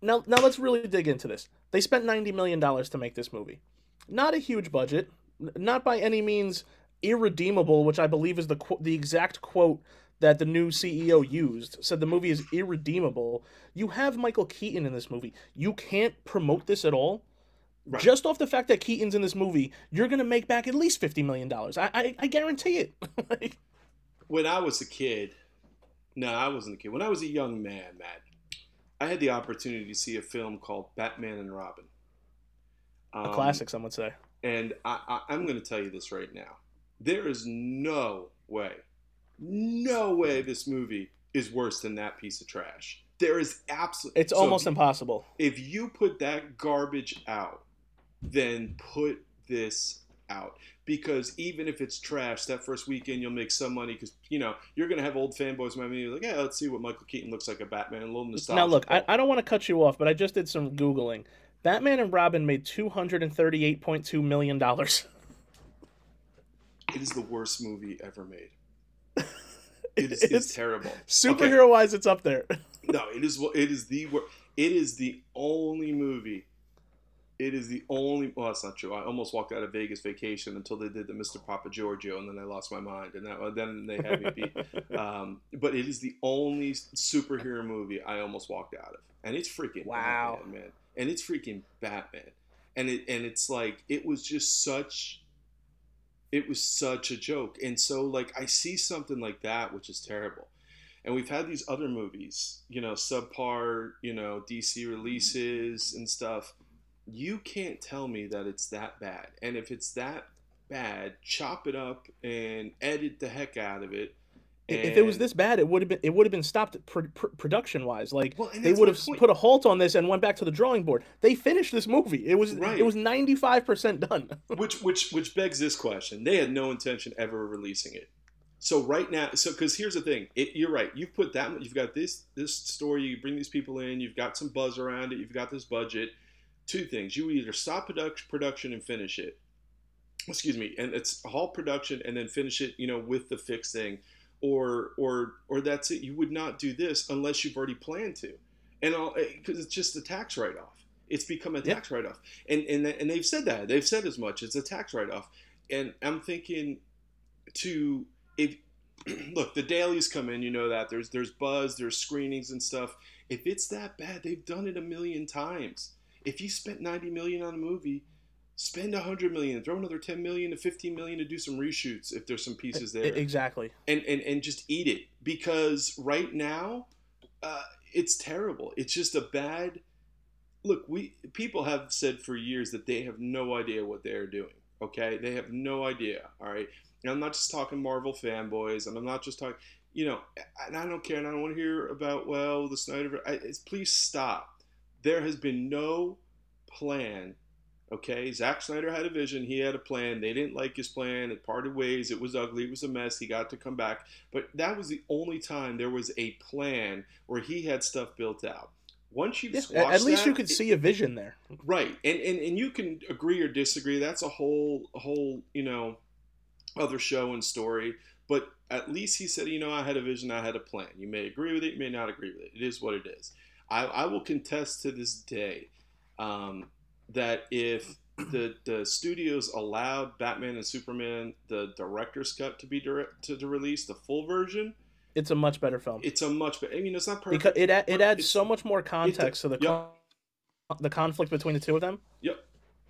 Speaker 1: Now, now let's really dig into this. They spent ninety million dollars to make this movie, not a huge budget, not by any means irredeemable, which I believe is the the exact quote that the new CEO used. Said the movie is irredeemable. You have Michael Keaton in this movie. You can't promote this at all.
Speaker 2: Right.
Speaker 1: Just off the fact that Keaton's in this movie, you're gonna make back at least fifty million dollars. I, I I guarantee it. Like,
Speaker 2: when I was a kid, no, I wasn't a kid. When I was a young man, Matt, I had the opportunity to see a film called Batman and Robin.
Speaker 1: a
Speaker 2: Um,
Speaker 1: classic, some would say.
Speaker 2: And I, I, I'm going to tell you this right now. There is no way, no way this movie is worse than that piece of trash. There is absolutely.
Speaker 1: It's almost impossible.
Speaker 2: if you put that garbage out, then put this out. Because even if it's trash, that first weekend you'll make some money because you know you're gonna have old fanboys might be like, yeah, let's see what Michael Keaton looks like a Batman, a little nostalgia.
Speaker 1: Now look, I, I don't want to cut you off, but I just did some googling. Batman and Robin made two hundred and thirty-eight point two million dollars.
Speaker 2: it is the worst movie ever made. It is it's,
Speaker 1: It's
Speaker 2: terrible. Okay.
Speaker 1: superhero-wise, it's up there.
Speaker 2: No, it is. It is the. It is the only movie. It is the only. Well, that's not true. I almost walked out of Vegas Vacation until they did the Mr. Papa Giorgio, and then I lost my mind, and that, then they had me beat. um, but it is the only superhero movie I almost walked out of, and it's freaking
Speaker 1: Wow.
Speaker 2: Batman, man, and it's freaking Batman, and it and it's like it was just such. It was such a joke, and so like I see something like that, which is terrible and we've had these other movies, you know, subpar, you know, DC releases and stuff. You can't tell me that it's that bad. And if it's that bad, chop it up and edit the heck out of it.
Speaker 1: if it was this bad, it would have been it would have been stopped pr- pr- production-wise. Like
Speaker 2: Well,
Speaker 1: they would have
Speaker 2: point.
Speaker 1: put a halt on this and went back to the drawing board. They finished this movie. It was
Speaker 2: Right.
Speaker 1: it was ninety-five percent done.
Speaker 2: which which which begs this question: They had no intention ever releasing it. So right now, so because here's the thing, it, you're right. You've put that. You've got this this story. You bring these people in. You've got some buzz around it. You've got this budget. Two things: you either stop production production and finish it. Excuse me, and it's halt production and then finish it. You know, with the fixed thing, or or or that's it. You would not do this unless you've already planned to, and because eh, it's just a tax write off. It's become a tax write off, and and and they've said that. They've said as much. It's a tax write off, and I'm thinking to if look the dailies come in you know that there's there's buzz there's screenings and stuff if it's that bad they've done it a million times if you spent 90 million on a movie spend 100 million throw another 10 million to 15 million to do some reshoots if there's some pieces there.
Speaker 1: exactly.
Speaker 2: and, and and just eat it. Because right now uh, it's terrible. It's just a bad look we people have said for years that they have no idea what they're doing okay? They have no idea all right? And i'm not just talking marvel fanboys and i'm not just talking you know and i don't care and i don't want to hear about well the snyder I, it's, please stop there has been no plan Okay, Zack Snyder had a vision. He had a plan. They didn't like his plan. It parted ways. It was ugly. It was a mess. He got to come back. But that was the only time there was a plan where he had stuff built out. Once you
Speaker 1: Yeah, at, at least
Speaker 2: that,
Speaker 1: you could
Speaker 2: it-
Speaker 1: see a vision there.
Speaker 2: right, and, and and you can agree or disagree. That's a whole a whole you know other show and story. But at least he said, you know, I had a vision. I had a plan. You may agree with it. You may not agree with it. It is what it is. I, I will contest to this day um, that if the the studios allowed Batman and Superman the director's cut to be direct to, to release the full version,
Speaker 1: It's a much better film
Speaker 2: it's a much better. I mean, it's not perfect.
Speaker 1: because it it adds
Speaker 2: It's-
Speaker 1: so much more context to the
Speaker 2: Yep.
Speaker 1: con- the conflict between the two of them.
Speaker 2: Yep,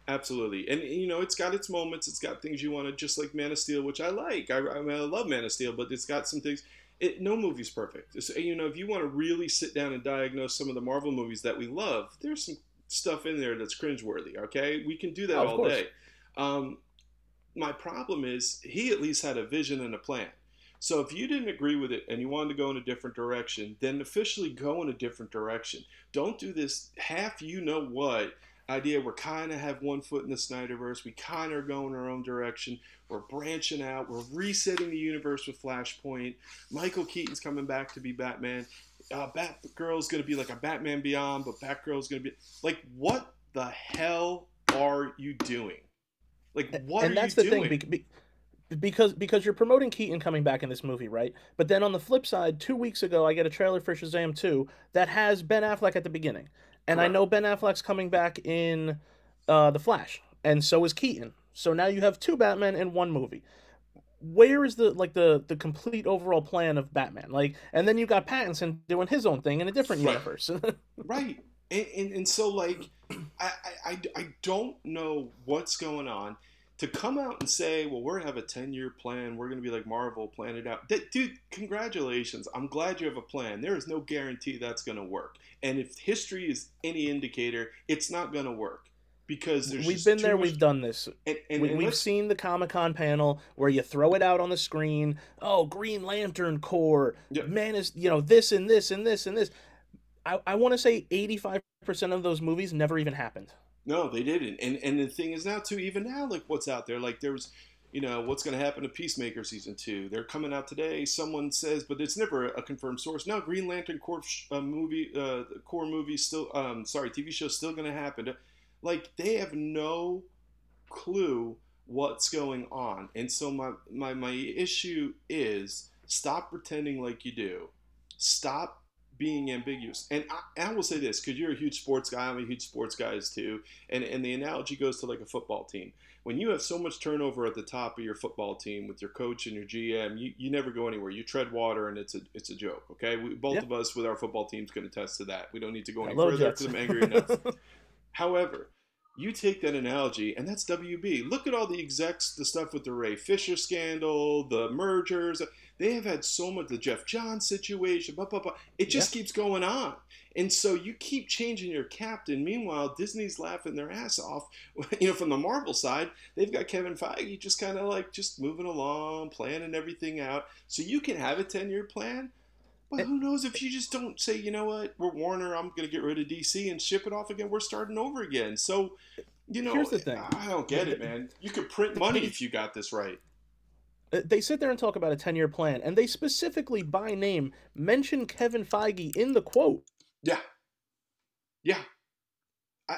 Speaker 2: absolutely. And you know, it's got its moments. It's got things you want to, just like Man of Steel, which I like. I, I mean, I love Man of Steel, but it's got some things. It, no movie's perfect. It's, you know, if you want to really sit down and diagnose some of the Marvel movies that we love, there's some stuff in there that's cringeworthy. Okay, we can do that
Speaker 1: Oh,
Speaker 2: all
Speaker 1: course.
Speaker 2: day. Um, my problem is he at least had a vision and a plan. So if you didn't agree with it and you wanted to go in a different direction, then officially go in a different direction. Don't do this half you know what idea. We're kind of have one foot in the Snyderverse. We kind of are going our own direction. We're branching out. We're resetting the universe with Flashpoint. Michael Keaton's coming back to be Batman. Uh, Batgirl's going to be like a Batman Beyond, but Batgirl's going to be like, what the hell are you doing? Like, what
Speaker 1: and
Speaker 2: are
Speaker 1: that's
Speaker 2: you
Speaker 1: the
Speaker 2: doing?
Speaker 1: thing be- be- because because you're promoting Keaton coming back in this movie, right? But then on the flip side, two weeks ago, I get a trailer for Shazam 2 that has Ben Affleck at the beginning, and I know Ben Affleck's coming back in uh, the Flash, and so is Keaton. So now you have two Batman in one movie. Where is the like the the complete overall plan of Batman? Like, and then you got Pattinson doing his own thing in a different
Speaker 2: Right.
Speaker 1: universe.
Speaker 2: Right. And, and, and so, like, I, I, I- I don't know what's going on. To come out and say, well, we're going to have a 10 year plan, we're going to be like Marvel, plan it out. That, dude, congratulations. I'm glad you have a plan. There is no guarantee that's going to work. And if history is any indicator, it's not going to work because there's
Speaker 1: we've been there,
Speaker 2: much-
Speaker 1: we've done this.
Speaker 2: and, and,
Speaker 1: we,
Speaker 2: let's-
Speaker 1: seen the Comic Con panel where you throw it out on the screen. Oh, Green Lantern Corps,
Speaker 2: Yeah.
Speaker 1: man is you know this and this and this and this. I, I want to say eighty five percent of those movies never even happened.
Speaker 2: No, they didn't. And and the thing is now too, even now, like what's out there, like there was, you know, what's going to happen to Peacemaker season two? They're coming out today. Someone says, but it's never a confirmed source. No, Green Lantern Corps uh, movie, uh, core movie still, um, sorry, TV show still going to happen. Like they have no clue what's going on, and so my my my issue is stop pretending like you do. Stop being ambiguous. And I, I will say this because you're a huge sports guy. I'm a huge sports guy as too. And and the analogy goes to like a football team. When you have so much turnover at the top of your football team with your coach and your GM, you, you never go anywhere. You tread water and it's a it's a joke. Okay, we, both
Speaker 1: Yeah.
Speaker 2: of us with our football teams can attest to that. We don't need to go any further because I'm angry enough. However, you take that analogy, and that's WB. Look at all the execs, the stuff with the Ray Fisher scandal, the mergers. They have had so much, the Geoff Johns situation, blah, blah, blah. It just keeps going on. And so you keep changing your captain. Meanwhile, Disney's laughing their ass off. You know, from the Marvel side, they've got Kevin Feige just kind of like just moving along, planning everything out. So you can have a 10 year plan. But who knows if you just don't say, you know what, we're Warner, I'm going to get rid of DC and ship it off again. We're starting over again. So, you know,
Speaker 1: Here's the thing.
Speaker 2: I don't get it, man. You could print money if you got this right.
Speaker 1: Uh, they sit there and talk about a 10 year plan, and they specifically, by name, mention Kevin Feige in the quote.
Speaker 2: Yeah. Yeah. I,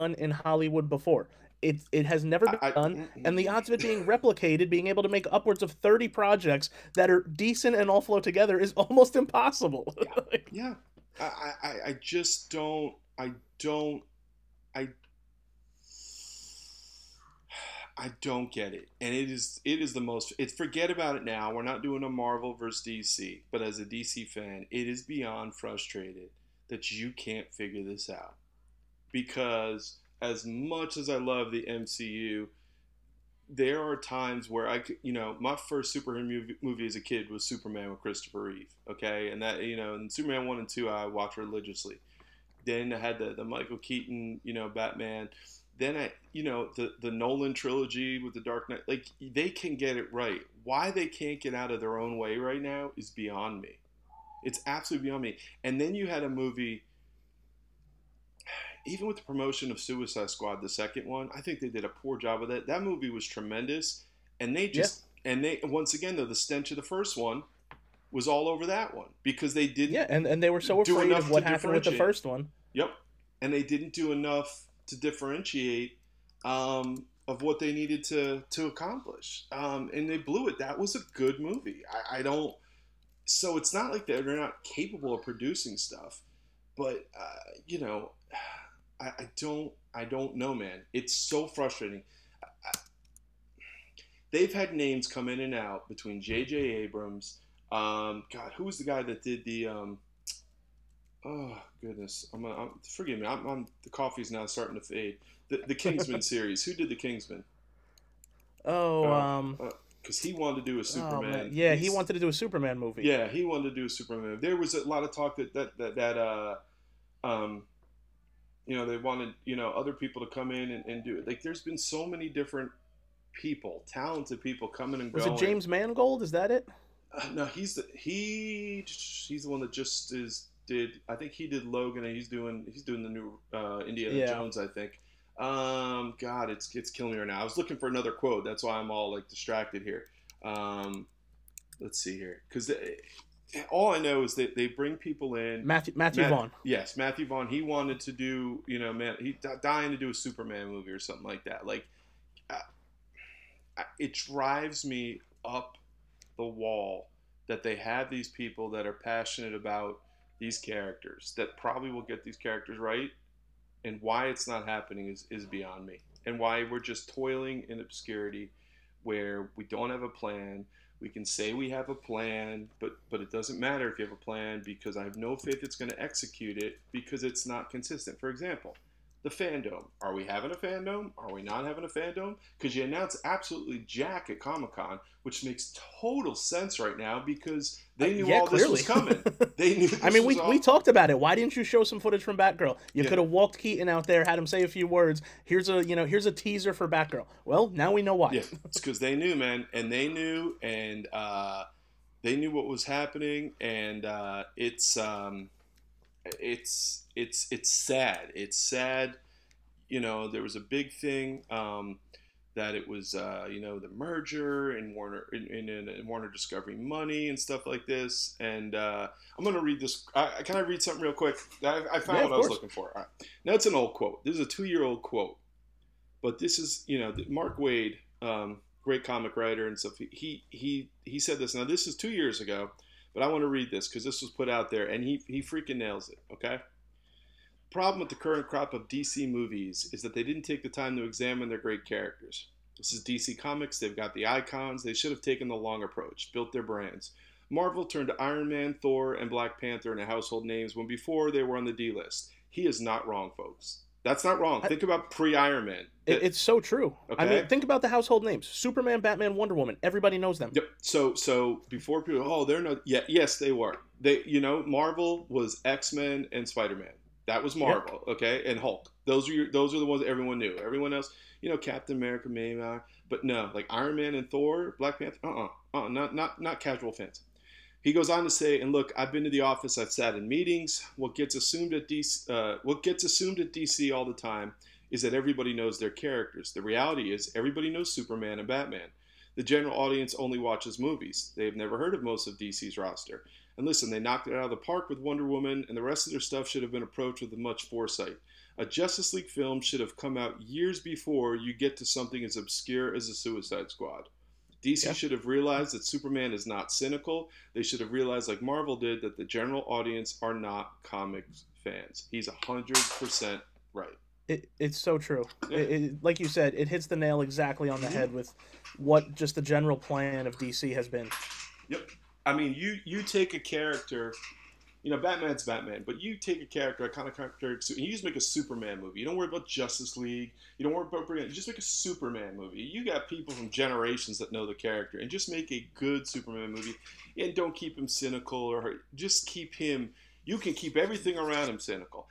Speaker 2: I,
Speaker 1: In Hollywood before. It, it has never been
Speaker 2: I- I-
Speaker 1: done, mm, mm. and the odds of it being replicated, being able to make upwards of 30 projects that are decent and all flow together is almost impossible.
Speaker 2: Yeah, I, I, I- I just don't, I don't, I, I don't get it, and it is, it is the most. It's forget about it now. We're not doing a Marvel versus DC, but as a DC fan, it is beyond frustrated that you can't figure this out, because as much as I love the MCU. There are times where I, you know, my first superhero movie, movie as a kid was Superman with Christopher Reeve. Okay, and that, you know, and Superman one and two I watched religiously. Then I had the the Michael Keaton, you know, Batman. Then I, you know, the the Nolan trilogy with the Dark Knight. Like they can get it right. Why they can't get out of their own way right now is beyond me. It's absolutely beyond me. And then you had a movie. Even with the promotion of Suicide Squad, the second one, I think they did a poor job of that. That movie was tremendous, and they just and they once again though the stench of the first one was all over that one because they didn't
Speaker 1: yeah, and, and they were so afraid of what happened with the first one.
Speaker 2: Yep. And they didn't do enough to differentiate um, of what they needed to to accomplish. Um, and they blew it. That was a good movie. I, I don't. So it's not like they're they're not capable of producing stuff, but uh, you know, I, I don't. I don't know, man. It's so frustrating. I, I- they've had names come in and out between J.J. Abrams. Um, God, who was the guy that did the? Um, Oh goodness, I'm, I'm forgive me. I'm, I'm the coffee's now starting to fade. The, the Kingsman series. Who did the Kingsman?
Speaker 1: Oh,
Speaker 2: Uh,
Speaker 1: um,
Speaker 2: uh, because he wanted to do a
Speaker 1: Oh,
Speaker 2: Superman.
Speaker 1: man. yeah, he wanted to do a Superman movie.
Speaker 2: Yeah, he wanted to do a Superman. There was a lot of talk that that that, that uh, um, you know, they wanted you know other people to come in and, and do it. Like, there's been so many different people, talented people coming and
Speaker 1: Was
Speaker 2: going.
Speaker 1: it James Mangold? Is that it?
Speaker 2: Uh, no, he's the he he's the one that just is did. I think he did Logan, and he's doing he's doing the new uh, Indiana
Speaker 1: Yeah.
Speaker 2: Jones. I think. Um, God, it's it's killing me right now. I was looking for another quote. That's why I'm all like distracted here. Um, let's see here, because all I know is that they bring people in.
Speaker 1: Matthew Matthew
Speaker 2: Matt-
Speaker 1: Vaughn.
Speaker 2: Yes, Matthew Vaughn. He wanted to do, you know, man, he dying to do a Superman movie or something like that. Like, uh, I- it drives me up the wall that they have these people that are passionate about these characters that probably will get these characters right, and why it's not happening is is beyond me, and why we're just toiling in obscurity, where we don't have a plan. We can say we have a plan, but but it doesn't matter if you have a plan because I have no faith it's going to execute it because it's not consistent. For example, the fandom. Are we having a fandom? Are we not having a fandom? Because you announce absolutely jack at Comic Con, which makes total sense right now because they knew
Speaker 1: Uh, yeah,
Speaker 2: all
Speaker 1: clearly.
Speaker 2: this was coming. They knew.
Speaker 1: I mean, we,
Speaker 2: all-
Speaker 1: we talked about it. Why didn't you show some footage from Batgirl? You
Speaker 2: Yeah.
Speaker 1: could have walked Keaton out there, had him say a few words. Here's a you know here's a teaser for Batgirl. Well, now we know why.
Speaker 2: Yeah, it's because they knew, man, and they knew, and uh, they knew what was happening, and uh, it's um, it's it's it's sad. It's sad. You know, there was a big thing um, that it was, uh, you know, the merger and Warner in, in, in Warner Discovery money and stuff like this. And uh, I'm gonna read this. I, can I read something real quick? I, I found
Speaker 1: Yeah,
Speaker 2: what I was looking for. Right. Now it's an old quote. This is a two-year-old quote, but this is, you know, Mark Waid, um, great comic writer and stuff. He he he said this. Now this is two years ago, but I want to read this because this was put out there, and he he freaking nails it. Okay. Problem with the current crop of DC movies is that they didn't take the time to examine their great characters. This is DC Comics. They've got the icons. They should have taken the long approach, built their brands. Marvel turned Iron Man, Thor, and Black Panther into household names when before they were on the D list. He is not wrong, folks. That's not wrong.
Speaker 1: I-
Speaker 2: Think about pre Iron Man.
Speaker 1: It, it's so true. I
Speaker 2: Okay.
Speaker 1: mean, think about the household names: Superman, Batman, Wonder Woman. Everybody knows them.
Speaker 2: Yep. So so before people, oh, they're not. Yeah, yes, they were. They, you know, Marvel was X Men and Spider Man. That was Marvel, okay, and Hulk. Those are your, those are the ones that everyone knew. Everyone else, you know, Captain America, maybe, but no, like Iron Man and Thor, Black Panther, uh, uh-uh, uh, not not not casual fans. He goes on to say, and look, I've been to the office, I've sat in meetings. What gets assumed at DC, uh, what gets assumed at DC all the time is that everybody knows their characters. The reality is, everybody knows Superman and Batman. The general audience only watches movies. They have never heard of most of DC's roster. And listen, they knocked it out of the park with Wonder Woman, and the rest of their stuff should have been approached with much foresight. A Justice League film should have come out years before you get to something as obscure as the Suicide Squad. DC
Speaker 1: Yeah.
Speaker 2: should have realized that Superman is not cynical. They should have realized, like Marvel did, that the general audience are not comics fans. He's 100% right.
Speaker 1: It, it's so true.
Speaker 2: Yeah.
Speaker 1: It, it, like you said, it hits the nail exactly on the mm-hmm. head with what just the general plan of DC has been.
Speaker 2: Yep. I mean, you you take a character, you know, Batman's Batman, but you take a character, a kind of character, and you just make a Superman movie. You don't worry about Justice League. You don't worry about. You just make a Superman movie. You got people from generations that know the character, and just make a good Superman movie. And don't keep him cynical, or just keep him. You can keep everything around him cynical.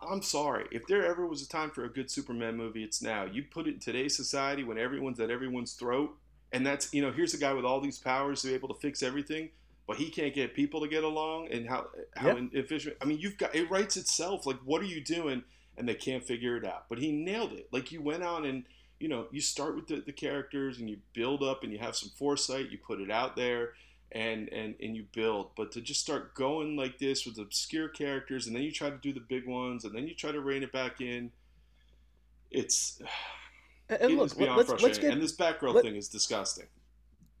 Speaker 2: I'm sorry. If there ever was a time for a good Superman movie, it's now. You put it in today's society when everyone's at everyone's throat, and that's you know here's a guy with all these powers to be able to fix everything, but he can't get people to get along and how how
Speaker 1: Yeah.
Speaker 2: efficient. I mean, you've got it writes itself. Like, what are you doing? And they can't figure it out. But he nailed it. Like you went on and you know you start with the, the characters and you build up and you have some foresight. You put it out there. And, and, and you build, but to just start going like this with obscure characters, and then you try to do the big ones, and then you try to rein it back in. It's
Speaker 1: And,
Speaker 2: it
Speaker 1: look,
Speaker 2: beyond
Speaker 1: let's let's get
Speaker 2: and this Batgirl
Speaker 1: let-
Speaker 2: thing is disgusting.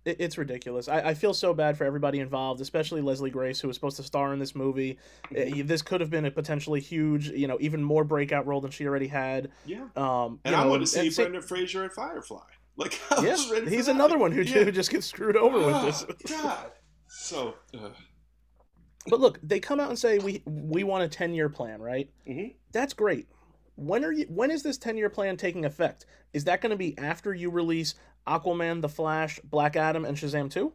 Speaker 1: It- It's ridiculous. I, I feel so bad for everybody involved, especially Leslie Grace, who was supposed to star in this movie.
Speaker 2: Mm-hmm.
Speaker 1: Uh, This could have been a potentially huge, you know, even more breakout role than she already had.
Speaker 2: Yeah,
Speaker 1: Um,
Speaker 2: and I
Speaker 1: know,
Speaker 2: want to see Brendan Fraser at Firefly. Like,
Speaker 1: Yeah, he's
Speaker 2: that.
Speaker 1: another one who,
Speaker 2: Yeah.
Speaker 1: who just gets screwed over with this.
Speaker 2: Ah, God, so uh,
Speaker 1: But look, they come out and say we we want a ten year plan, right?
Speaker 2: Mhm.
Speaker 1: That's great. When are you? When is this ten year plan taking effect? Is that going to be after you release Aquaman, The Flash, Black Adam, and Shazam 2?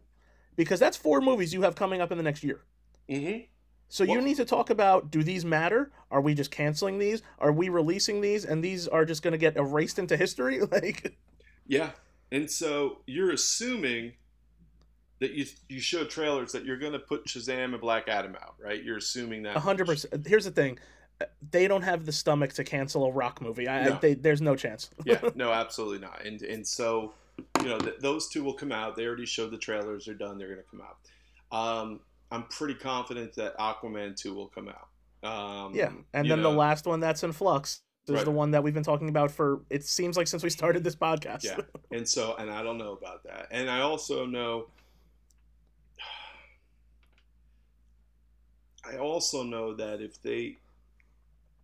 Speaker 1: Because that's four movies you have coming up in the next year.
Speaker 2: Mm-hmm.
Speaker 1: So you need to talk about do these matter? Are we just canceling these? Are we releasing these and these are just going to get erased into history? Like
Speaker 2: Yeah, and so you're assuming that you you show trailers that you're going to put Shazam and Black Adam out, right? You're assuming that.
Speaker 1: A hundred percent. Here's the thing: they don't have the stomach to cancel a rock movie. I, I
Speaker 2: No.
Speaker 1: they, there's no chance.
Speaker 2: yeah, no, absolutely not. And and so you know th- those two will come out. They already showed the trailers. They're done. They're going to come out. Um, I'm pretty confident that Aquaman two will come out. Um,
Speaker 1: Yeah, and then the last one that's in flux is
Speaker 2: Right.
Speaker 1: the one that we've been talking about for it seems like since we started this podcast.
Speaker 2: Yeah, and so and I don't know about that. And I also know. I also know that if they,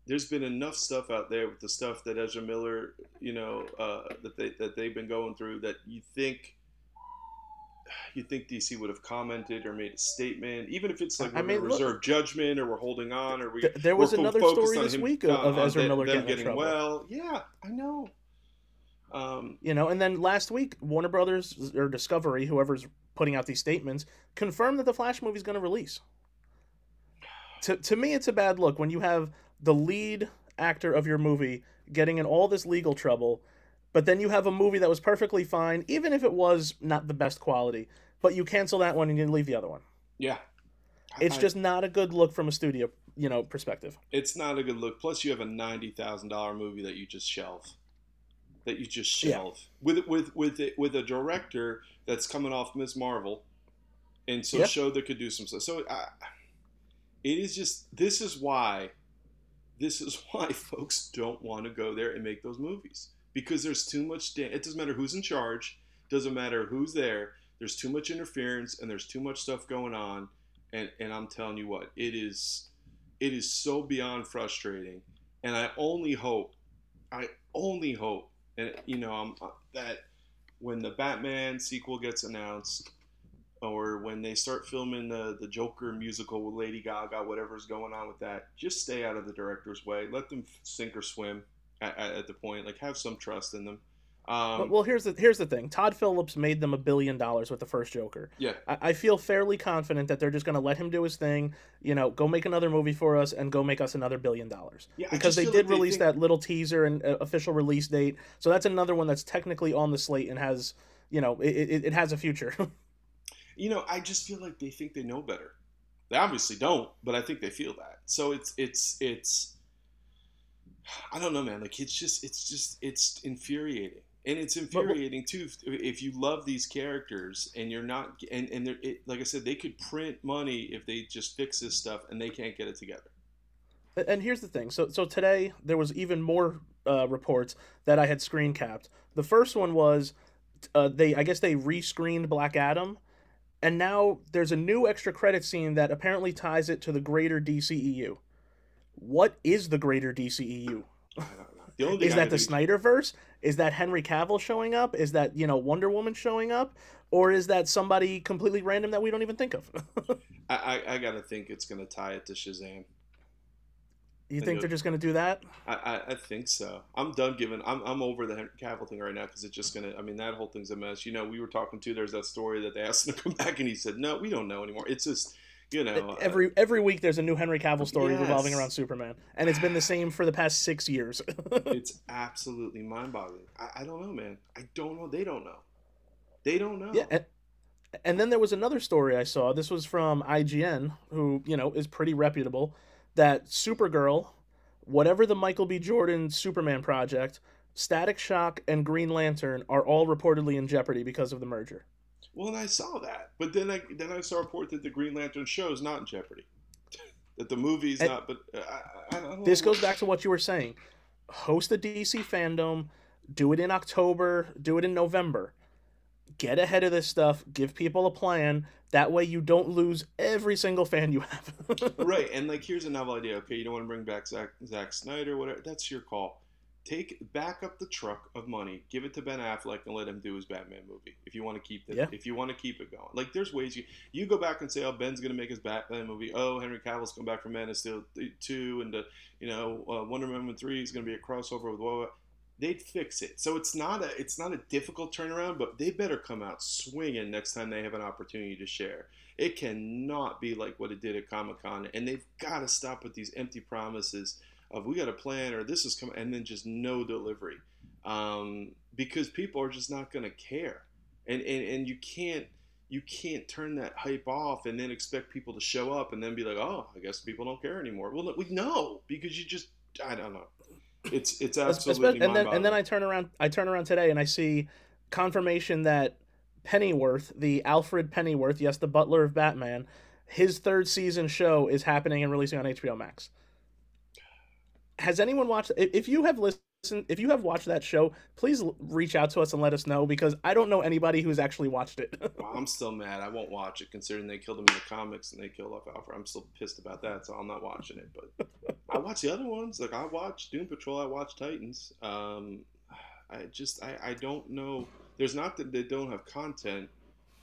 Speaker 2: there's been enough stuff out there with the stuff that Ezra Miller, you know, uh, that they that they've been going through that you think, you think DC would have commented or made a statement, even if it's like
Speaker 1: I mean,
Speaker 2: reserve judgment or we're holding on or we.
Speaker 1: Th- there was another story this
Speaker 2: him-
Speaker 1: week of,
Speaker 2: uh,
Speaker 1: of Ezra
Speaker 2: them-
Speaker 1: Miller getting, in trouble.
Speaker 2: well. Yeah, I know. Um,
Speaker 1: You know, and then last week Warner Brothers or Discovery, whoever's putting out these statements, confirmed that the Flash movie's going to release. To to me, it's a bad look when you have the lead actor of your movie getting in all this legal trouble, but then you have a movie that was perfectly fine, even if it was not the best quality, but you cancel that one and you leave the other one.
Speaker 2: yeah.
Speaker 1: It's
Speaker 2: I-
Speaker 1: just not a good look from a studio, you know, perspective.
Speaker 2: it's not a good look. Plus, you have a ninety thousand dollar movie that you just shelve, that you just
Speaker 1: Yeah.
Speaker 2: shelve with with with it, with a director that's coming off Ms. Marvel, and so
Speaker 1: Yeah.
Speaker 2: show that could do some stuff. So I, it is just this is why, this is why folks don't want to go there and make those movies because there's too much. Da- it doesn't matter who's in charge, doesn't matter who's there. There's too much interference and there's too much stuff going on, and and I'm telling you what, it is it is so beyond frustrating and i only hope i only hope and you know I'm, uh, that when the batman sequel gets announced or when they start filming the, the joker musical with lady gaga whatever's going on with that just stay out of the director's way let them sink or swim at, at, at the point like have some trust in them um,
Speaker 1: But, well, here's the here's the thing. Todd Phillips made them a billion dollars with the first Joker.
Speaker 2: yeah
Speaker 1: I, I feel fairly confident that they're just going to let him do his thing. You know, go make another movie for us and go make us another billion dollars.
Speaker 2: yeah
Speaker 1: Because they did
Speaker 2: like
Speaker 1: release
Speaker 2: think-
Speaker 1: that little teaser and uh, official release date, so that's another one that's technically on the slate and has, you know, it, it, it has a future.
Speaker 2: you know i just feel like they think they know better. They obviously don't but i think they feel that. So it's it's it's i don't know man. Like it's just it's just it's infuriating. And it's infuriating too if, if you love these characters and you're not and and they're it, like i said they could print money if they just fix this stuff and they can't get it together.
Speaker 1: And here's the thing. So so today there was even more uh, reports that I had screen capped. The first one was uh, they I guess they rescreened Black Adam, and now there's a new extra credit scene that apparently ties it to the greater DCEU. What is the greater DCEU?
Speaker 2: i don't know the only
Speaker 1: Is that the Snyderverse? Is that Henry Cavill showing up? Is that you know Wonder Woman showing up? Or is that somebody completely random that we don't even think of?
Speaker 2: I, I, I gotta think it's gonna tie it to shazam
Speaker 1: you think they're just going to do that?
Speaker 2: I, I, I think so. I'm done giving. I'm, I'm over the Henry Cavill thing right now because it's just gonna. I mean, that whole thing's a mess. You know, we were talking to. There's that story that they asked him to come back, and he said, "No, we don't know anymore. It's just, you know, uh,
Speaker 1: every every week there's a new Henry Cavill story revolving around Superman, and it's been the same for the past six years.
Speaker 2: it's absolutely mind-boggling. I, I don't know, man. I don't know. They don't know. They don't know.
Speaker 1: yeah, and, and then there was another story I saw. This was from IGN, who you know is pretty reputable. That Supergirl, whatever the Michael B. Jordan Superman project, Static Shock and Green Lantern are all reportedly in jeopardy because of the merger.
Speaker 2: Well, and I saw that, but then I then I saw a report that the Green Lantern show is not in jeopardy. That the movie's
Speaker 1: And-
Speaker 2: not. But uh, I, I,
Speaker 1: This goes back to what you were saying. Host the DC fandom, do it in October, do it in November. Get ahead of this stuff, give people a plan. That way you don't lose every single fan you have.
Speaker 2: right and like here's a novel idea okay you don't want to bring back Zack, Zack Snyder whatever that's your call take back up the truck of money give it to Ben Affleck and let him do his Batman movie if you want to keep it
Speaker 1: Yeah.
Speaker 2: if you want to keep it going like there's ways you you go back and say oh Ben's gonna make his Batman movie oh Henry Cavill's come back from Man of Steel 2 and the, you know uh, Wonder Woman 3 is gonna be a crossover with what they'd fix it. So it's not a it's not a difficult turnaround, but they better come out swinging next time they have an opportunity to share. It cannot be like what it did at Comic Con, and they've got to stop with these empty promises of we got a plan or this is coming, and then just no delivery, um, because people are just not going to care, and, and and you can't you can't turn that hype off and then expect people to show up and then be like, oh, I guess people don't care anymore. Well, we know because you just I don't know. It's it's absolutely
Speaker 1: and then and then I turn around I turn around today and I see confirmation that Pennyworth, the Alfred Pennyworth, yes, the butler of Batman, his third season show is happening and releasing on HBO Max. Has anyone watched? If you have listened, if you have watched that show, please reach out to us and let us know because I don't know anybody who's actually watched it.
Speaker 2: well, I'm still mad. I won't watch it considering they killed him in the comics and they killed off Alfred. I'm still pissed about that, so I'm not watching it. But I watch the other ones. Like I watch Doom Patrol. I watch Titans. Um, I just I, I don't know there's not that they don't have content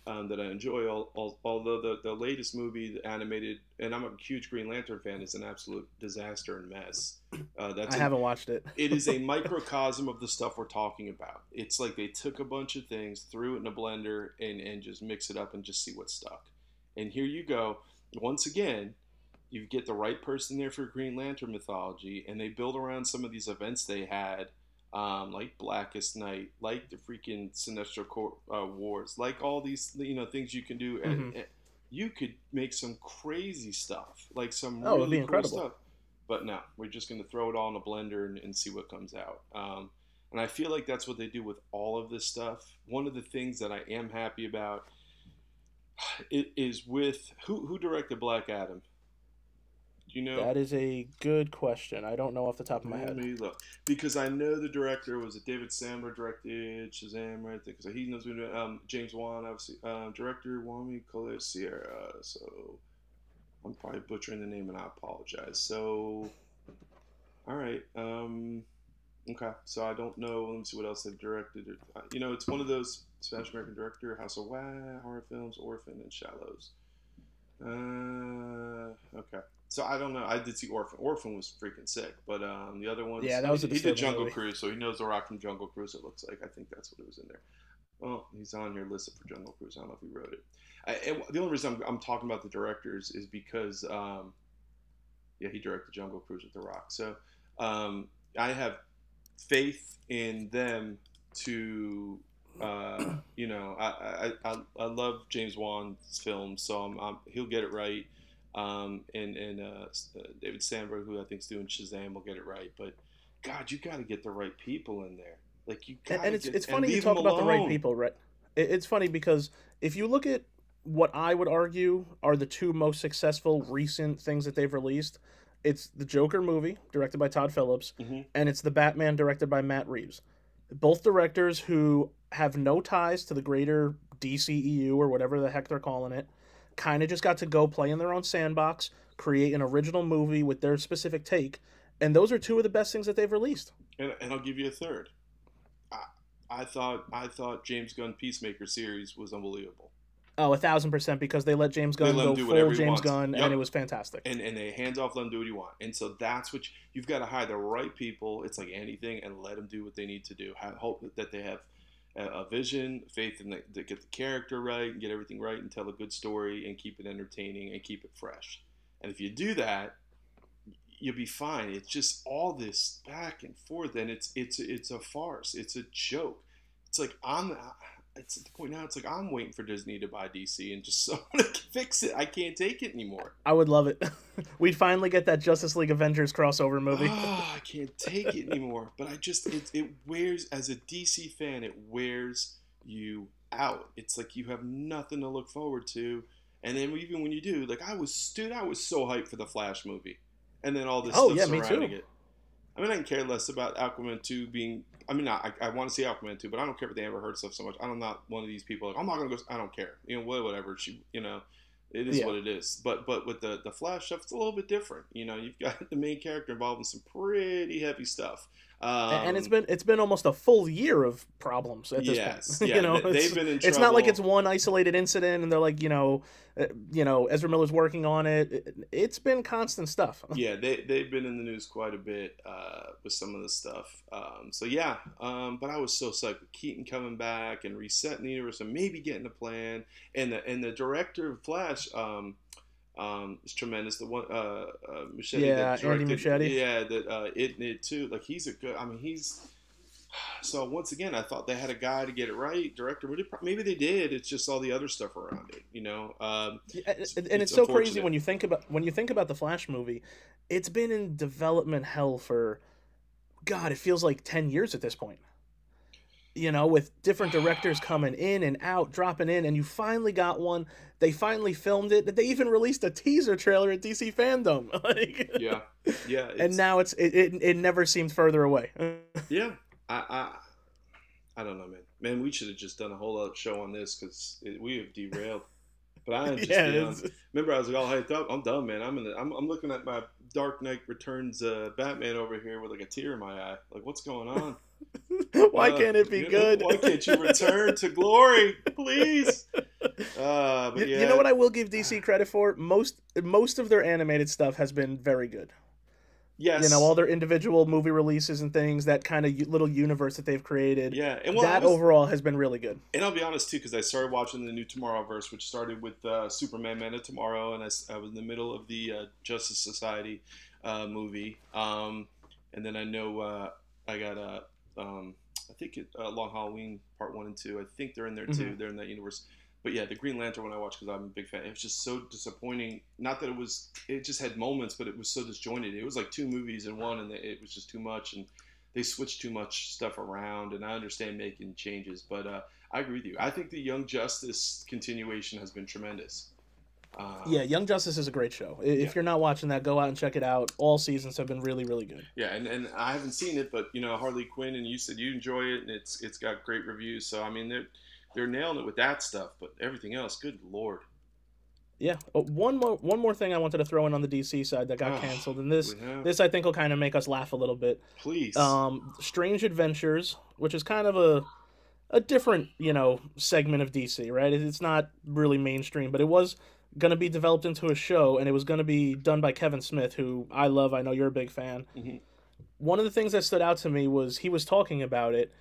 Speaker 2: um, that I enjoy. although the, the latest movie, the animated, and I'm a huge Green Lantern fan, is an absolute disaster and mess.
Speaker 1: Uh, that's I a, haven't watched it.
Speaker 2: it is a microcosm of the stuff we're talking about. It's like they took a bunch of things, threw it in a blender, and, and just mix it up and just see what stuck. And here you go. Once again, you get the right person there for Green Lantern mythology, and they build around some of these events they had um, like Blackest Night, like the freaking Sinestro uh, Wars, like all these you know things you can do. Mm-hmm. And, and, you could make some crazy stuff, like some oh, really cool incredible. stuff. But no, we're just going to throw it all in a blender and, and see what comes out. Um, and I feel like that's what they do with all of this stuff. One of the things that I am happy about it is with who who directed Black Adam you know?
Speaker 1: That is a good question. I don't know off the top of my head.
Speaker 2: Look, because I know the director was it David Sandberg directed Shazam, right? Because he knows what um, James Wan, obviously, um, director Wami Sierra. So I'm probably butchering the name, and I apologize. So, all right, um, okay. So I don't know. Let me see what else they've directed. You know, it's one of those Spanish American director, House of Wah, horror films, Orphan, and Shallows. Uh, okay. So I don't know. I did see Orphan. Orphan was freaking sick, but um, the other ones.
Speaker 1: Yeah, that was.
Speaker 2: He, he did Jungle movie. Cruise, so he knows the rock from Jungle Cruise. It looks like. I think that's what it was in there. Well, he's on here listed for Jungle Cruise. I don't know if he wrote it. I, the only reason I'm, I'm, talking about the directors is because, um, yeah, he directed Jungle Cruise with The Rock. So um, I have faith in them to, uh, you know, I, I, I, I love James Wan's films, so I'm, I'm, he'll get it right um, and and uh, uh, David Sandberg, who I think is doing Shazam, will get it right. But God, you got to get the right people in there. Like you,
Speaker 1: and, and it's get, it's funny you talk about the right people, right? It's funny because if you look at what I would argue are the two most successful recent things that they've released, it's the Joker movie directed by Todd Phillips, mm-hmm. and it's the Batman directed by Matt Reeves. Both directors who have no ties to the greater DCEU or whatever the heck they're calling it kind of just got to go play in their own sandbox, create an original movie with their specific take, and those are two of the best things that they've released.
Speaker 2: And, and I'll give you a third. I, I thought I thought James Gunn Peacemaker series was unbelievable.
Speaker 1: Oh, a thousand percent because they let James Gunn let go full James Gunn, yep. and it was fantastic.
Speaker 2: And and they hands off, let him do what he want. And so that's what you, you've got to hire the right people. It's like anything, and let them do what they need to do. Have, hope that they have a vision, faith in the, to get the character right and get everything right and tell a good story and keep it entertaining and keep it fresh. And if you do that, you'll be fine. It's just all this back and forth, and it's it's it's a farce. It's a joke. It's like I'm it's at the point now. It's like I'm waiting for Disney to buy DC and just someone to fix it. I can't take it anymore.
Speaker 1: I would love it. We'd finally get that Justice League Avengers crossover movie.
Speaker 2: oh, I can't take it anymore. But I just it, it wears as a DC fan, it wears you out. It's like you have nothing to look forward to. And then even when you do, like I was, dude, I was so hyped for the Flash movie, and then all this oh, stuff yeah, surrounding it. I mean, I can care less about Aquaman 2 being. I mean, I, I want to see Aquaman 2, but I don't care if they ever heard stuff so much. I'm not one of these people like, I'm not going to go. I don't care. You know, whatever. She, you know, it is yeah. what it is. But but with the, the Flash stuff, it's a little bit different. You know, you've got the main character involved in some pretty heavy stuff. Um,
Speaker 1: and it's been it's been almost a full year of problems at this
Speaker 2: yes,
Speaker 1: point.
Speaker 2: yeah,
Speaker 1: you know,
Speaker 2: they've been in trouble.
Speaker 1: it's not like it's one isolated incident, and they're like, you know, uh, you know, Ezra Miller's working on it. It- It's been constant stuff.
Speaker 2: yeah, they they've been in the news quite a bit uh, with some of the stuff. Um, so yeah, um, but I was so psyched with Keaton coming back and resetting the universe and maybe getting a plan. And the and the director of Flash um, um, is tremendous. The one uh, uh, Machete,
Speaker 1: Yeah,
Speaker 2: that
Speaker 1: Andy Muschietti.
Speaker 2: Yeah, that uh, it it too. Like he's a good. I mean, he's. So once again, I thought they had a guy to get it right, director. But it, maybe they did. It's just all the other stuff around it, you know. Um, It's-
Speaker 1: and
Speaker 2: it's
Speaker 1: it's so crazy when you think about when you think about the Flash movie. It's been in development hell for, God, it feels like ten years at this point. You know, with different directors coming in and out, dropping in, and you finally got one. They finally filmed it. They even released a teaser trailer at DC Fandom. Like,
Speaker 2: yeah, yeah.
Speaker 1: and now it's it, it, it never seemed further away.
Speaker 2: Yeah, I, I, I don't know, man. Man, we should have just done a whole other show on this because we have derailed. But I am just
Speaker 1: yeah,
Speaker 2: beyond- remember I was like all hyped up. I'm done, man. I'm in. The, I'm, I'm looking at my Dark Knight Returns uh, Batman over here with like a tear in my eye. Like, what's going on?
Speaker 1: why
Speaker 2: Uh,
Speaker 1: can't it be
Speaker 2: you know,
Speaker 1: good?
Speaker 2: why can't you return to glory, please? Uh, but
Speaker 1: You,
Speaker 2: yeah,
Speaker 1: you know what I will give DC credit for? Most most of their animated stuff has been very good.
Speaker 2: yes,
Speaker 1: You know, all their individual movie releases and things, that kind of little universe that they've created.
Speaker 2: yeah, and well,
Speaker 1: that
Speaker 2: was-
Speaker 1: overall has been really good.
Speaker 2: And I'll be honest too, because I started watching the new Tomorrowverse, which started with uh, Superman Man of Tomorrow, and I was in the middle of the uh, Justice Society uh, movie. Um, and then I know uh, I got a, um, I think it, uh, Long Halloween Part One and Two. I think they're in there too.
Speaker 1: Mhm.
Speaker 2: They're in that universe. But yeah, the Green Lantern one I watched because I'm a big fan. It was just so disappointing. Not that it was, it just had moments, but it was so disjointed. It was like two movies in one, and it was just too much. And they switched too much stuff around. And I understand making changes, but uh, I agree with you. I think the Young Justice continuation has been tremendous. Uh,
Speaker 1: Yeah, Young Justice is a great show. If
Speaker 2: Yeah.
Speaker 1: you're not watching that, go out and check it out. All seasons have been really, really good.
Speaker 2: yeah, and, and I haven't seen it, but you know Harley Quinn, and you said you enjoy it, and it's it's got great reviews. So I mean they're they're nailing it with that stuff, but everything else, good lord.
Speaker 1: Yeah. Oh, one more one more thing I wanted to throw in on the DC side that got
Speaker 2: Oh,
Speaker 1: canceled, and this this I think will kind of make us laugh a little bit.
Speaker 2: please.
Speaker 1: um, Strange Adventures, which is kind of a a different you know segment of DC, right? It's not really mainstream, but it was going to be developed into a show, and it was going to be done by Kevin Smith, who I love. I know you're a big fan.
Speaker 2: Mhm.
Speaker 1: One of the things that stood out to me was he was talking about it.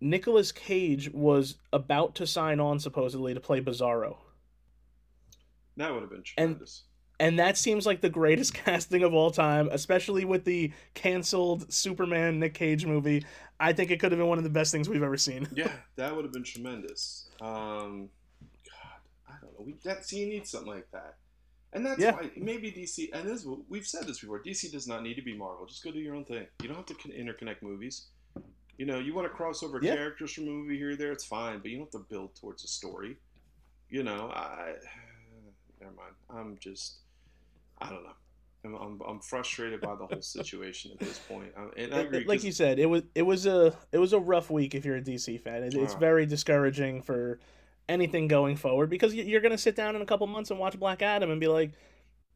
Speaker 1: Nicolas Cage was about to sign on supposedly to play Bizarro.
Speaker 2: that would have been
Speaker 1: and-
Speaker 2: tremendous.
Speaker 1: And that seems like the greatest casting of all time, especially with the canceled Superman Nick Cage movie. I think it could have been one of the best things we've ever seen.
Speaker 2: yeah, that would have been tremendous. Um, God, I don't know. We that see, you need something like that, and that's
Speaker 1: Yeah.
Speaker 2: why maybe DC. And this we've said this before. DC does not need to be Marvel. Just go do your own thing. You don't have to con- interconnect movies. You know, you want to cross over
Speaker 1: Yeah.
Speaker 2: characters from a movie here or there. It's fine, but you don't have to build towards a story. You know, I never mind. I'm just, I don't know. I'm, I'm, I'm frustrated by the whole situation at this point. Um, and I agree.
Speaker 1: like you said, it was it was a it was a rough week if you're a DC fan. It, it's
Speaker 2: Ah.
Speaker 1: very discouraging for anything going forward because you- you're going to sit down in a couple months and watch Black Adam and be like,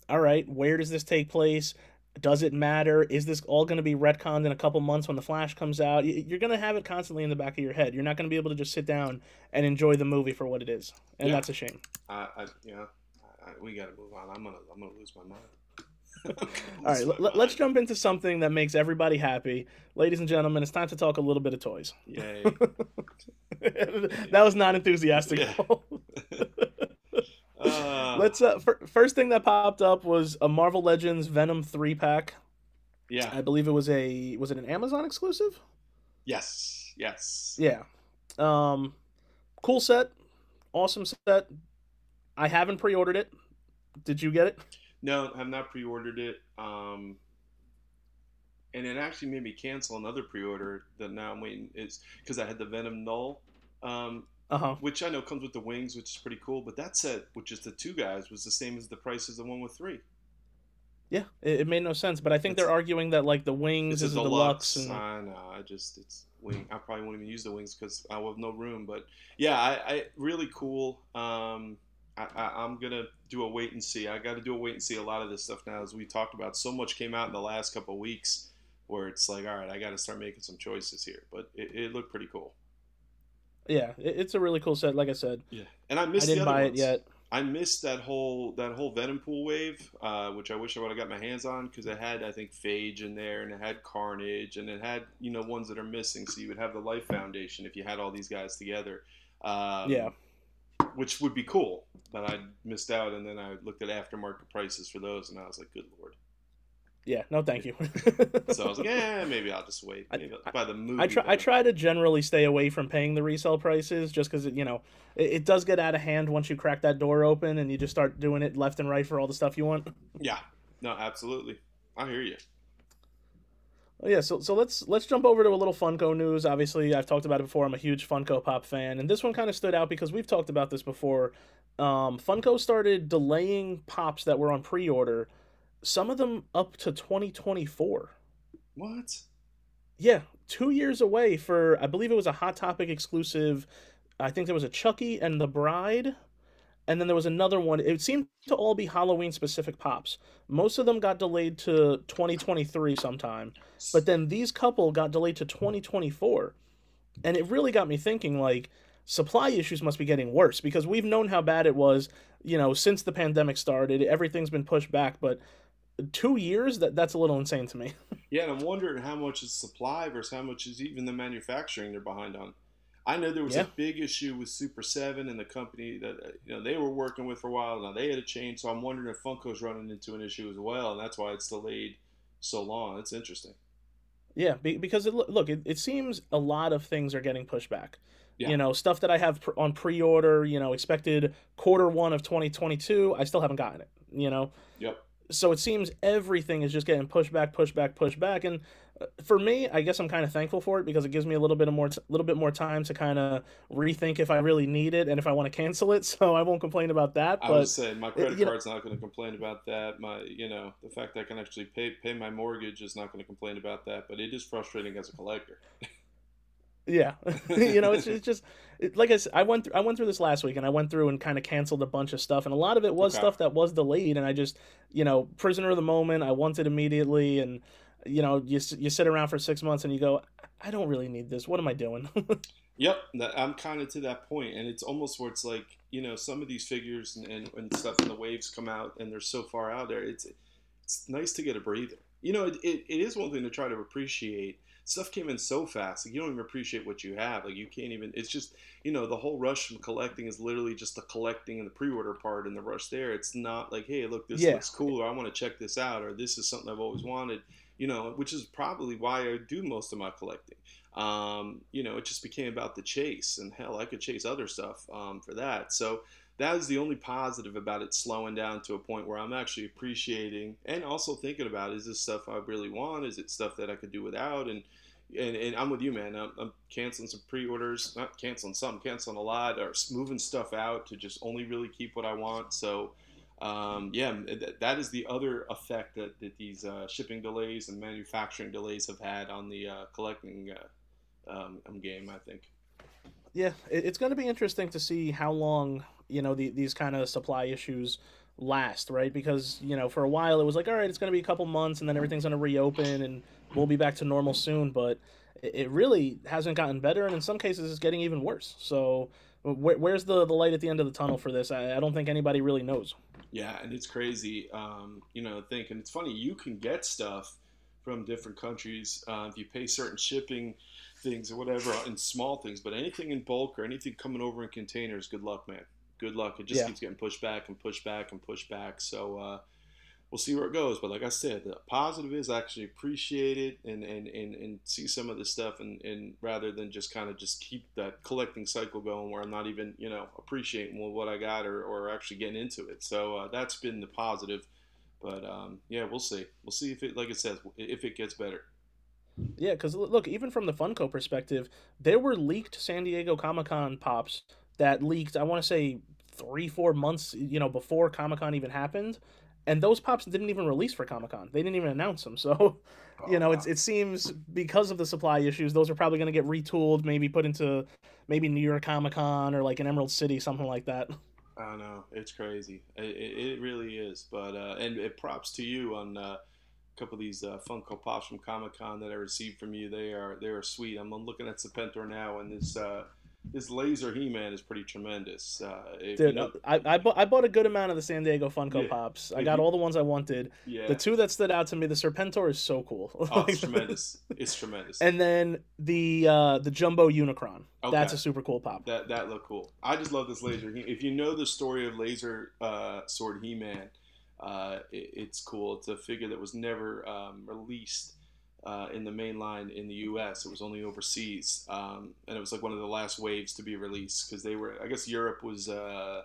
Speaker 1: "All right, where does this take place? Does it matter? Is this all going to be retconned in a couple months when the Flash comes out? You're going to have it constantly in the back of your head. You're not going to be able to just sit down and enjoy the movie for what it is, and
Speaker 2: Yeah.
Speaker 1: that's a shame.
Speaker 2: I, I yeah, I, I, we got to move on. I'm gonna, I'm gonna lose my mind.
Speaker 1: All right, let, let's jump into something that makes everybody happy, ladies and gentlemen. It's time to talk a little bit of toys.
Speaker 2: Yay!
Speaker 1: that was not enthusiastic.
Speaker 2: Yeah. Uh,
Speaker 1: Let's. Uh, fir- first thing that popped up was a Marvel Legends Venom three pack.
Speaker 2: yeah.
Speaker 1: I believe it was a was it an Amazon exclusive?
Speaker 2: Yes. Yes.
Speaker 1: Yeah. Um, cool set, awesome set. I haven't pre-ordered it. Did you get it?
Speaker 2: No, I have not pre-ordered it. Um, and it actually made me cancel another pre-order that now I'm waiting. Is because I had the Venom Null, um,
Speaker 1: Uh huh.
Speaker 2: which I know comes with the wings, which is pretty cool. But that set, which is the two guys, was the same as the price as the one with three.
Speaker 1: Yeah, it, it made no sense, but I think
Speaker 2: It's-
Speaker 1: they're arguing that like the wings is
Speaker 2: a
Speaker 1: a
Speaker 2: deluxe.
Speaker 1: deluxe, and
Speaker 2: I know. I just it's wing. I probably won't even use the wings because I will have no room. But yeah, I, I really cool. Um, I, I, I'm gonna do a wait and see. I got to do a wait and see. A lot of this stuff now, as we talked about, so much came out in the last couple of weeks where it's like, all right, I got to start making some choices here. But it, it looked pretty cool.
Speaker 1: Yeah, it's a really cool set. Like I said,
Speaker 2: yeah, and I missed.
Speaker 1: I didn't buy
Speaker 2: ones.
Speaker 1: it yet.
Speaker 2: I missed that whole that whole Venom Pool wave, uh, which I wish I would have got my hands on because it had I think Phage in there and it had Carnage and it had you know ones that are missing. So you would have the Life Foundation if you had all these guys together. Um,
Speaker 1: yeah,
Speaker 2: which would be cool, but I missed out. And then I looked at aftermarket prices for those, and I was like, good lord.
Speaker 1: Yeah, no, thank you.
Speaker 2: so I was like, yeah, maybe I'll just wait. Maybe I'll buy the movie.
Speaker 1: I try. I try to generally stay away from paying the resale prices, just because you know it, it, does get out of hand once you crack that door open and you just start doing it left and right for all the stuff you want.
Speaker 2: Yeah, no, absolutely. I hear you.
Speaker 1: Well, yeah, so so let's let's jump over to a little Funko news. Obviously, I've talked about it before. I'm a huge Funko Pop fan, and this one kind of stood out because we've talked about this before. Um, Funko started delaying pops that were on pre-order some of them up to 2024.
Speaker 2: What?
Speaker 1: Yeah, two years away for I believe it was a Hot Topic exclusive. I think there was a Chucky and the Bride, and then there was another one. It seemed to all be Halloween specific pops. Most of them got delayed to 2023 sometime, but then these couple got delayed to 2024, and it really got me thinking like supply issues must be getting worse because we've known how bad it was you know since the pandemic started everything's been pushed back but two years that that's a little insane to me
Speaker 2: yeah and i'm wondering how much is supply versus how much is even the manufacturing they're behind on i know there was yeah. a big issue with super 7 and the company that uh, you know they were working with for a while now they had a change so i'm wondering if funko's running into an issue as well and that's why it's delayed so long it's interesting
Speaker 1: yeah because it, look it, it seems a lot of things are getting pushed back yeah. You know, stuff that I have on pre-order, you know, expected quarter one of 2022, I still haven't gotten it, you know.
Speaker 2: Yep
Speaker 1: so it seems everything is just getting pushed back, pushed back, pushed back, and for me, I guess I'm kind of thankful for it because it gives me a little bit of more, t- little bit more time to kind of rethink if I really need it and if I want to cancel it. So I won't complain about that.
Speaker 2: I was saying my credit card's know, not going to complain about that. My, you know, the fact that I can actually pay pay my mortgage is not going to complain about that. But it is frustrating as a collector.
Speaker 1: Yeah, you know, it's, it's just it, like I said. I went through I went through this last week, and I went through and kind of canceled a bunch of stuff, and a lot of it was okay. stuff that was delayed, and I just you know, prisoner of the moment. I wanted immediately, and you know, you you sit around for six months, and you go, I don't really need this. What am I doing?
Speaker 2: yep, I'm kind of to that point, and it's almost where it's like you know, some of these figures and, and, and stuff, and the waves come out, and they're so far out there. It's it's nice to get a breather. You know, it, it, it is one thing to try to appreciate stuff came in so fast. Like you don't even appreciate what you have. Like you can't even. It's just you know the whole rush from collecting is literally just the collecting and the pre-order part and the rush there. It's not like hey look this yeah. looks cool or I want to check this out or this is something I've always wanted. You know, which is probably why I do most of my collecting. Um, you know, it just became about the chase, and hell, I could chase other stuff um, for that. So that is the only positive about it slowing down to a point where I'm actually appreciating and also thinking about is this stuff I really want? Is it stuff that I could do without? And and, and I'm with you, man. I'm, I'm, canceling some pre-orders, not canceling some, canceling a lot, or moving stuff out to just only really keep what I want. So, um, yeah, that is the other effect that, that these uh, shipping delays and manufacturing delays have had on the uh, collecting uh, um, um game. I think.
Speaker 1: Yeah, it's going to be interesting to see how long you know the, these kind of supply issues last, right? Because you know for a while it was like, all right, it's going to be a couple months, and then everything's going to reopen and we'll be back to normal soon. But it really hasn't gotten better, and in some cases, it's getting even worse. So, where, where's the, the light at the end of the tunnel for this? I, I don't think anybody really knows.
Speaker 2: Yeah, and it's crazy. Um, you know, think, and it's funny. You can get stuff from different countries uh, if you pay certain shipping things or whatever in small things, but anything in bulk or anything coming over in containers, good luck, man. Good luck. It just yeah. keeps getting pushed back and pushed back and pushed back. So. Uh, we'll see where it goes. But like I said, the positive is actually appreciate it and, and, and, and see some of this stuff and, and rather than just kind of just keep that collecting cycle going where I'm not even, you know, appreciating what I got or, or actually getting into it. So uh, that's been the positive. But um, yeah, we'll see. We'll see if it, like it says, if it gets better.
Speaker 1: Yeah, because look, even from the Funko perspective, there were leaked San Diego Comic Con pops that leaked, I want to say, three, four months, you know, before Comic Con even happened and those pops didn't even release for Comic Con. They didn't even announce them. So, oh, you know, wow. it seems because of the supply issues, those are probably going to get retooled, maybe put into maybe New York Comic Con or like an Emerald City, something like that.
Speaker 2: I don't know it's crazy. It, it, it really is. But uh, and it props to you on uh, couple of these uh, Funko Pops from Comic Con that I received from you. They are they are sweet. I'm looking at Serpentor now, and this uh, this laser He Man is pretty tremendous. Uh,
Speaker 1: Dude,
Speaker 2: you know,
Speaker 1: I, I, bought, I bought a good amount of the San Diego Funko
Speaker 2: Yeah.
Speaker 1: Pops. I
Speaker 2: If
Speaker 1: got
Speaker 2: you-
Speaker 1: all the ones I wanted.
Speaker 2: yeah,
Speaker 1: The two that stood out to me, the Serpentor is so cool.
Speaker 2: oh, it's tremendous. It's tremendous.
Speaker 1: And then the uh, the Jumbo Unicron.
Speaker 2: Okay.
Speaker 1: That's a super cool pop.
Speaker 2: That that looked cool. I just love this laser. He- If you know the story of Laser uh, Sword He Man, uh, it, it's cool. It's a figure that was never um, released uh, in the main line in the U.S. It was only overseas, um, and it was like one of the last waves to be released because they were. I guess Europe was. Uh,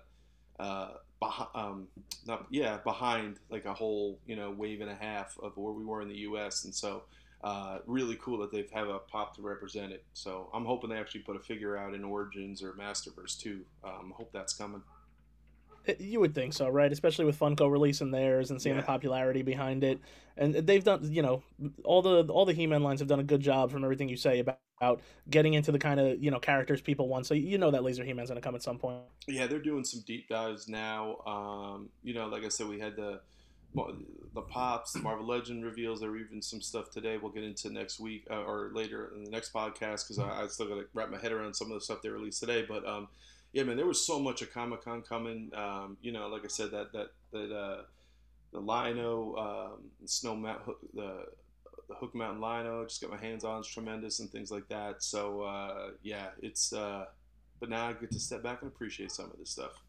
Speaker 2: uh, behind, um, not yeah, behind like a whole you know wave and a half of where we were in the U.S. and so uh, really cool that they have a pop to represent it. So I'm hoping they actually put a figure out in Origins or Masterverse too. Um, hope that's coming.
Speaker 1: Eh, You would think so, right? Especially with Funko releasing theirs and seeing the popularity behind it, and they've done, you know, all the all the He-Man lines have done a good job from everything you say about, getting into the kind of you know characters people want. So you know that Laser He-Man's gonna come at some point.
Speaker 2: Yeah, they're doing some deep dives now. Um, you know, like I said, we had the the pops, the Marvel Legend reveals. There were even some stuff today. We'll get into next week uh, or later in the next podcast because I, I still got to wrap my head around some of the stuff they released today. But um, yeah, man, there was so much of Comic Con coming. Um, you know, like I said, that that that uh, the Lion-O, um, Snow Mount, the the Hook Mountain Lion-O, just got my hands on. It's tremendous and things like that. So uh, yeah, it's. Uh, but now I get to step back and appreciate some of this stuff.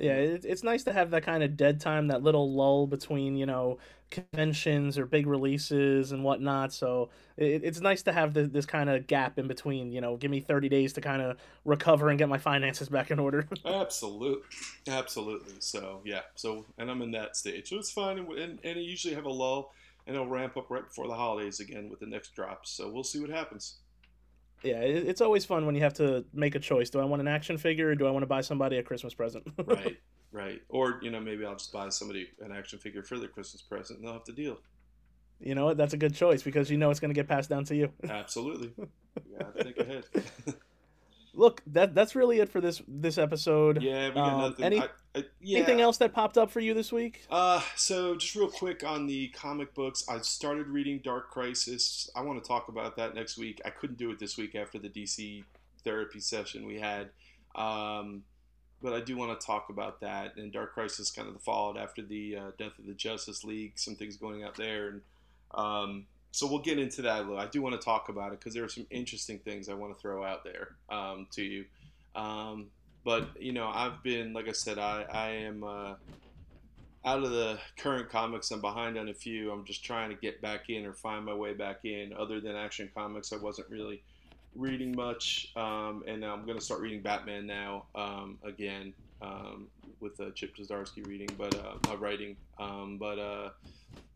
Speaker 1: Yeah, it, it's nice to have that kind of dead time, that little lull between you know conventions or big releases and whatnot. So it, it's nice to have the, this kind of gap in between. You know, give me thirty days to kind of recover and get my finances back in order.
Speaker 2: Absolutely, absolutely. So yeah, so and I'm in that stage, so it's fine. And, and, and I usually have a lull, and it'll ramp up right before the holidays again with the next drops. So we'll see what happens.
Speaker 1: Yeah, it's always fun when you have to make a choice. Do I want an action figure or do I want to buy somebody a Christmas present?
Speaker 2: Right, right. Or you know maybe I'll just buy somebody an action figure for their Christmas present, and they'll have to deal.
Speaker 1: you know what? That's a good choice because you know it's going to get passed down to you.
Speaker 2: Absolutely. Gotta think ahead.
Speaker 1: Look, that that's really it for this this episode.
Speaker 2: yeah, we got
Speaker 1: Um,
Speaker 2: nothing.
Speaker 1: any-
Speaker 2: I, I, yeah.
Speaker 1: Anything else that popped up for you this week?
Speaker 2: Uh, so just real quick on the comic books, I started reading Dark Crisis. I want to talk about that next week. I couldn't do it this week after the DC therapy session we had, um, but I do want to talk about that. And Dark Crisis kind of followed after the uh, death of the Justice League, some things going out there, and um, so we'll get into that. a little. I do want to talk about it because there are some interesting things I want to throw out there um, to you. Um, but you know, I've been like I said, I I am uh, out of the current comics. I'm behind on a few. I'm just trying to get back in or find my way back in. Other than Action Comics, I wasn't really reading much, um, and I'm going to start reading Batman now um, again um, with uh, Chip Zdarsky reading, but uh, writing. Um, but uh,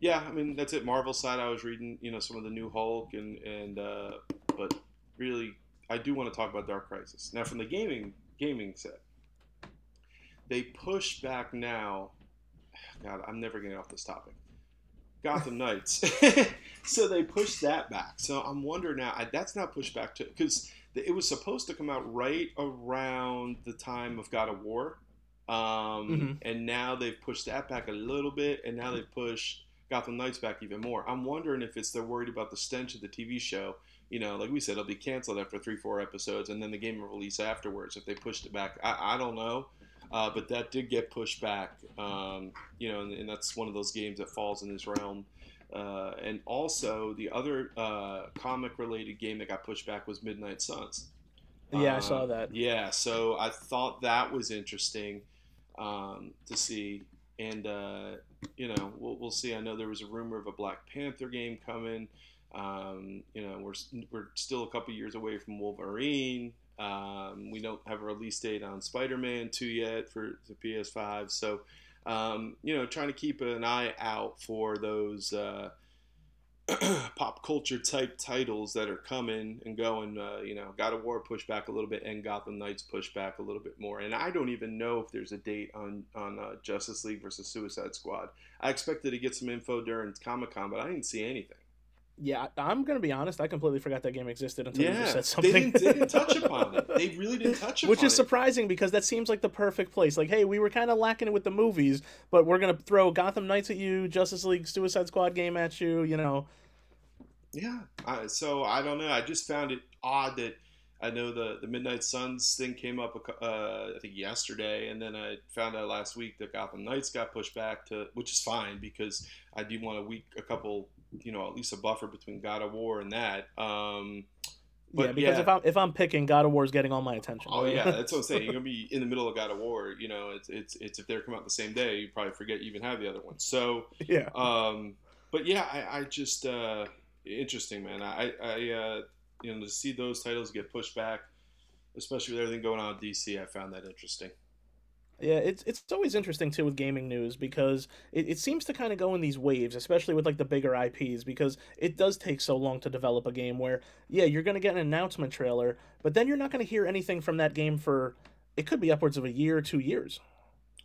Speaker 2: yeah, I mean that's it. Marvel side, I was reading, you know, some of the new Hulk and and uh, but really, I do want to talk about Dark Crisis now from the gaming gaming set. They push back now. God, I'm never getting off this topic. Gotham Knights. so they pushed that back. So I'm wondering now. I, that's not pushed back to because it was supposed to come out right around the time of God of War, um,
Speaker 1: Mhm.
Speaker 2: and now they've pushed that back a little bit, and now they've pushed Gotham Knights back even more. I'm wondering if it's they're worried about the stench of the TV show. You know, like we said, it'll be canceled after three, four episodes, and then the game will release afterwards. If they pushed it back, I, I don't know. Uh, but that did get pushed back, um, you know, and, and that's one of those games that falls in this realm. Uh, and also, the other uh, comic-related game that got pushed back was Midnight Suns.
Speaker 1: Yeah, I
Speaker 2: Uh,
Speaker 1: saw that.
Speaker 2: Yeah, so I thought that was interesting um, to see, and uh, you know, we'll, we'll see. I know there was a rumor of a Black Panther game coming. Um, you know, we're we're still a couple years away from Wolverine. Um, we don't have a release date on Spider-Man 2 yet for the PS5. So, um, you know, trying to keep an eye out for those uh, pop culture type titles that are coming and going. Uh, you know, God of War pushed back a little bit, and Gotham Knights pushed back a little bit more. And I don't even know if there's a date on on uh, Justice League versus Suicide Squad. I expected to get some info during Comic Con, but I didn't see anything.
Speaker 1: Yeah, I'm gonna be honest. I completely forgot that game existed until you
Speaker 2: Yeah,
Speaker 1: just said
Speaker 2: they
Speaker 1: something.
Speaker 2: didn't, they didn't touch upon it. They really didn't touch upon it,
Speaker 1: Which is
Speaker 2: it.
Speaker 1: surprising because that seems like the perfect place. Like, hey, we were kind of lacking it with the movies, but we're gonna throw Gotham Knights at you, Justice League Suicide Squad game at you. You know,
Speaker 2: Yeah. I, so I don't know. I just found it odd that I know the the Midnight Suns thing came up. Uh, I think yesterday, and then I found out last week that Gotham Knights got pushed back to, which is fine because I do want a week, a couple, you know, at least a buffer between God of War and that. Um,
Speaker 1: yeah.
Speaker 2: But,
Speaker 1: Because
Speaker 2: yeah.
Speaker 1: if I'm if I'm picking, God of War is getting all my attention.
Speaker 2: Oh yeah, that's what I'm saying. You're gonna be in the middle of God of War. You know, it's it's it's if they're come out the same day, you probably forget you even have the other one. So,
Speaker 1: yeah.
Speaker 2: um, but yeah, I, I just uh, interesting, man. I I uh, you know to see those titles get pushed back, especially with everything going on at DC, I found that interesting.
Speaker 1: Yeah, it's it's always interesting too with gaming news because it, it seems to kind of go in these waves, especially with like the bigger IPs, because it does take so long to develop a game where, yeah, you're gonna get an announcement trailer, but then you're not gonna hear anything from that game for it could be upwards of a year or two years.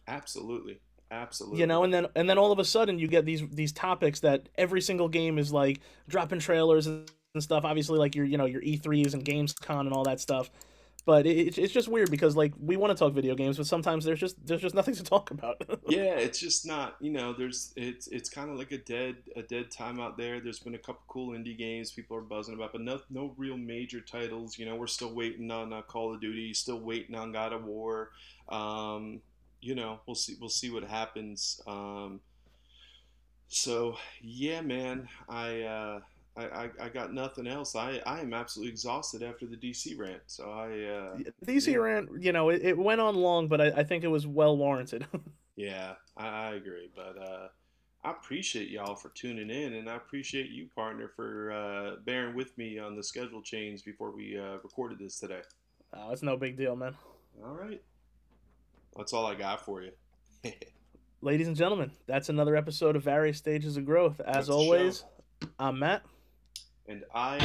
Speaker 2: Absolutely, absolutely.
Speaker 1: You know, and then and then all of a sudden you get these these topics that every single game is like dropping trailers and stuff. Obviously, like your you know your E3s and Gamescom and all that stuff. But it, it's- just weird because like we want to talk video games, but sometimes there's just there's just nothing to talk about.
Speaker 2: yeah, it's just not. You know, there's it's it's kind of like a dead a dead time out there. There's been a couple cool indie games people are buzzing about, but no no real major titles. You know, we're still waiting on uh, Call of Duty, still waiting on God of War. Um, you know, we'll see we'll see what happens. Um, so yeah, man, I. Uh, I, I, I got nothing else. I, I am absolutely exhausted after the DC rant. So I uh,
Speaker 1: DC
Speaker 2: Yeah.
Speaker 1: rant, you know, it, it went on long, but I, I think it was well warranted.
Speaker 2: Yeah, I, I agree. But uh, I appreciate y'all for tuning in, and I appreciate you, partner, for uh, bearing with me on the schedule change before we uh, recorded this today.
Speaker 1: oh, it's no big deal, man.
Speaker 2: All right. That's all I got for you.
Speaker 1: Ladies and gentlemen, that's another episode of Various Stages of Growth. As
Speaker 2: That's
Speaker 1: always, I'm Matt.
Speaker 2: And I.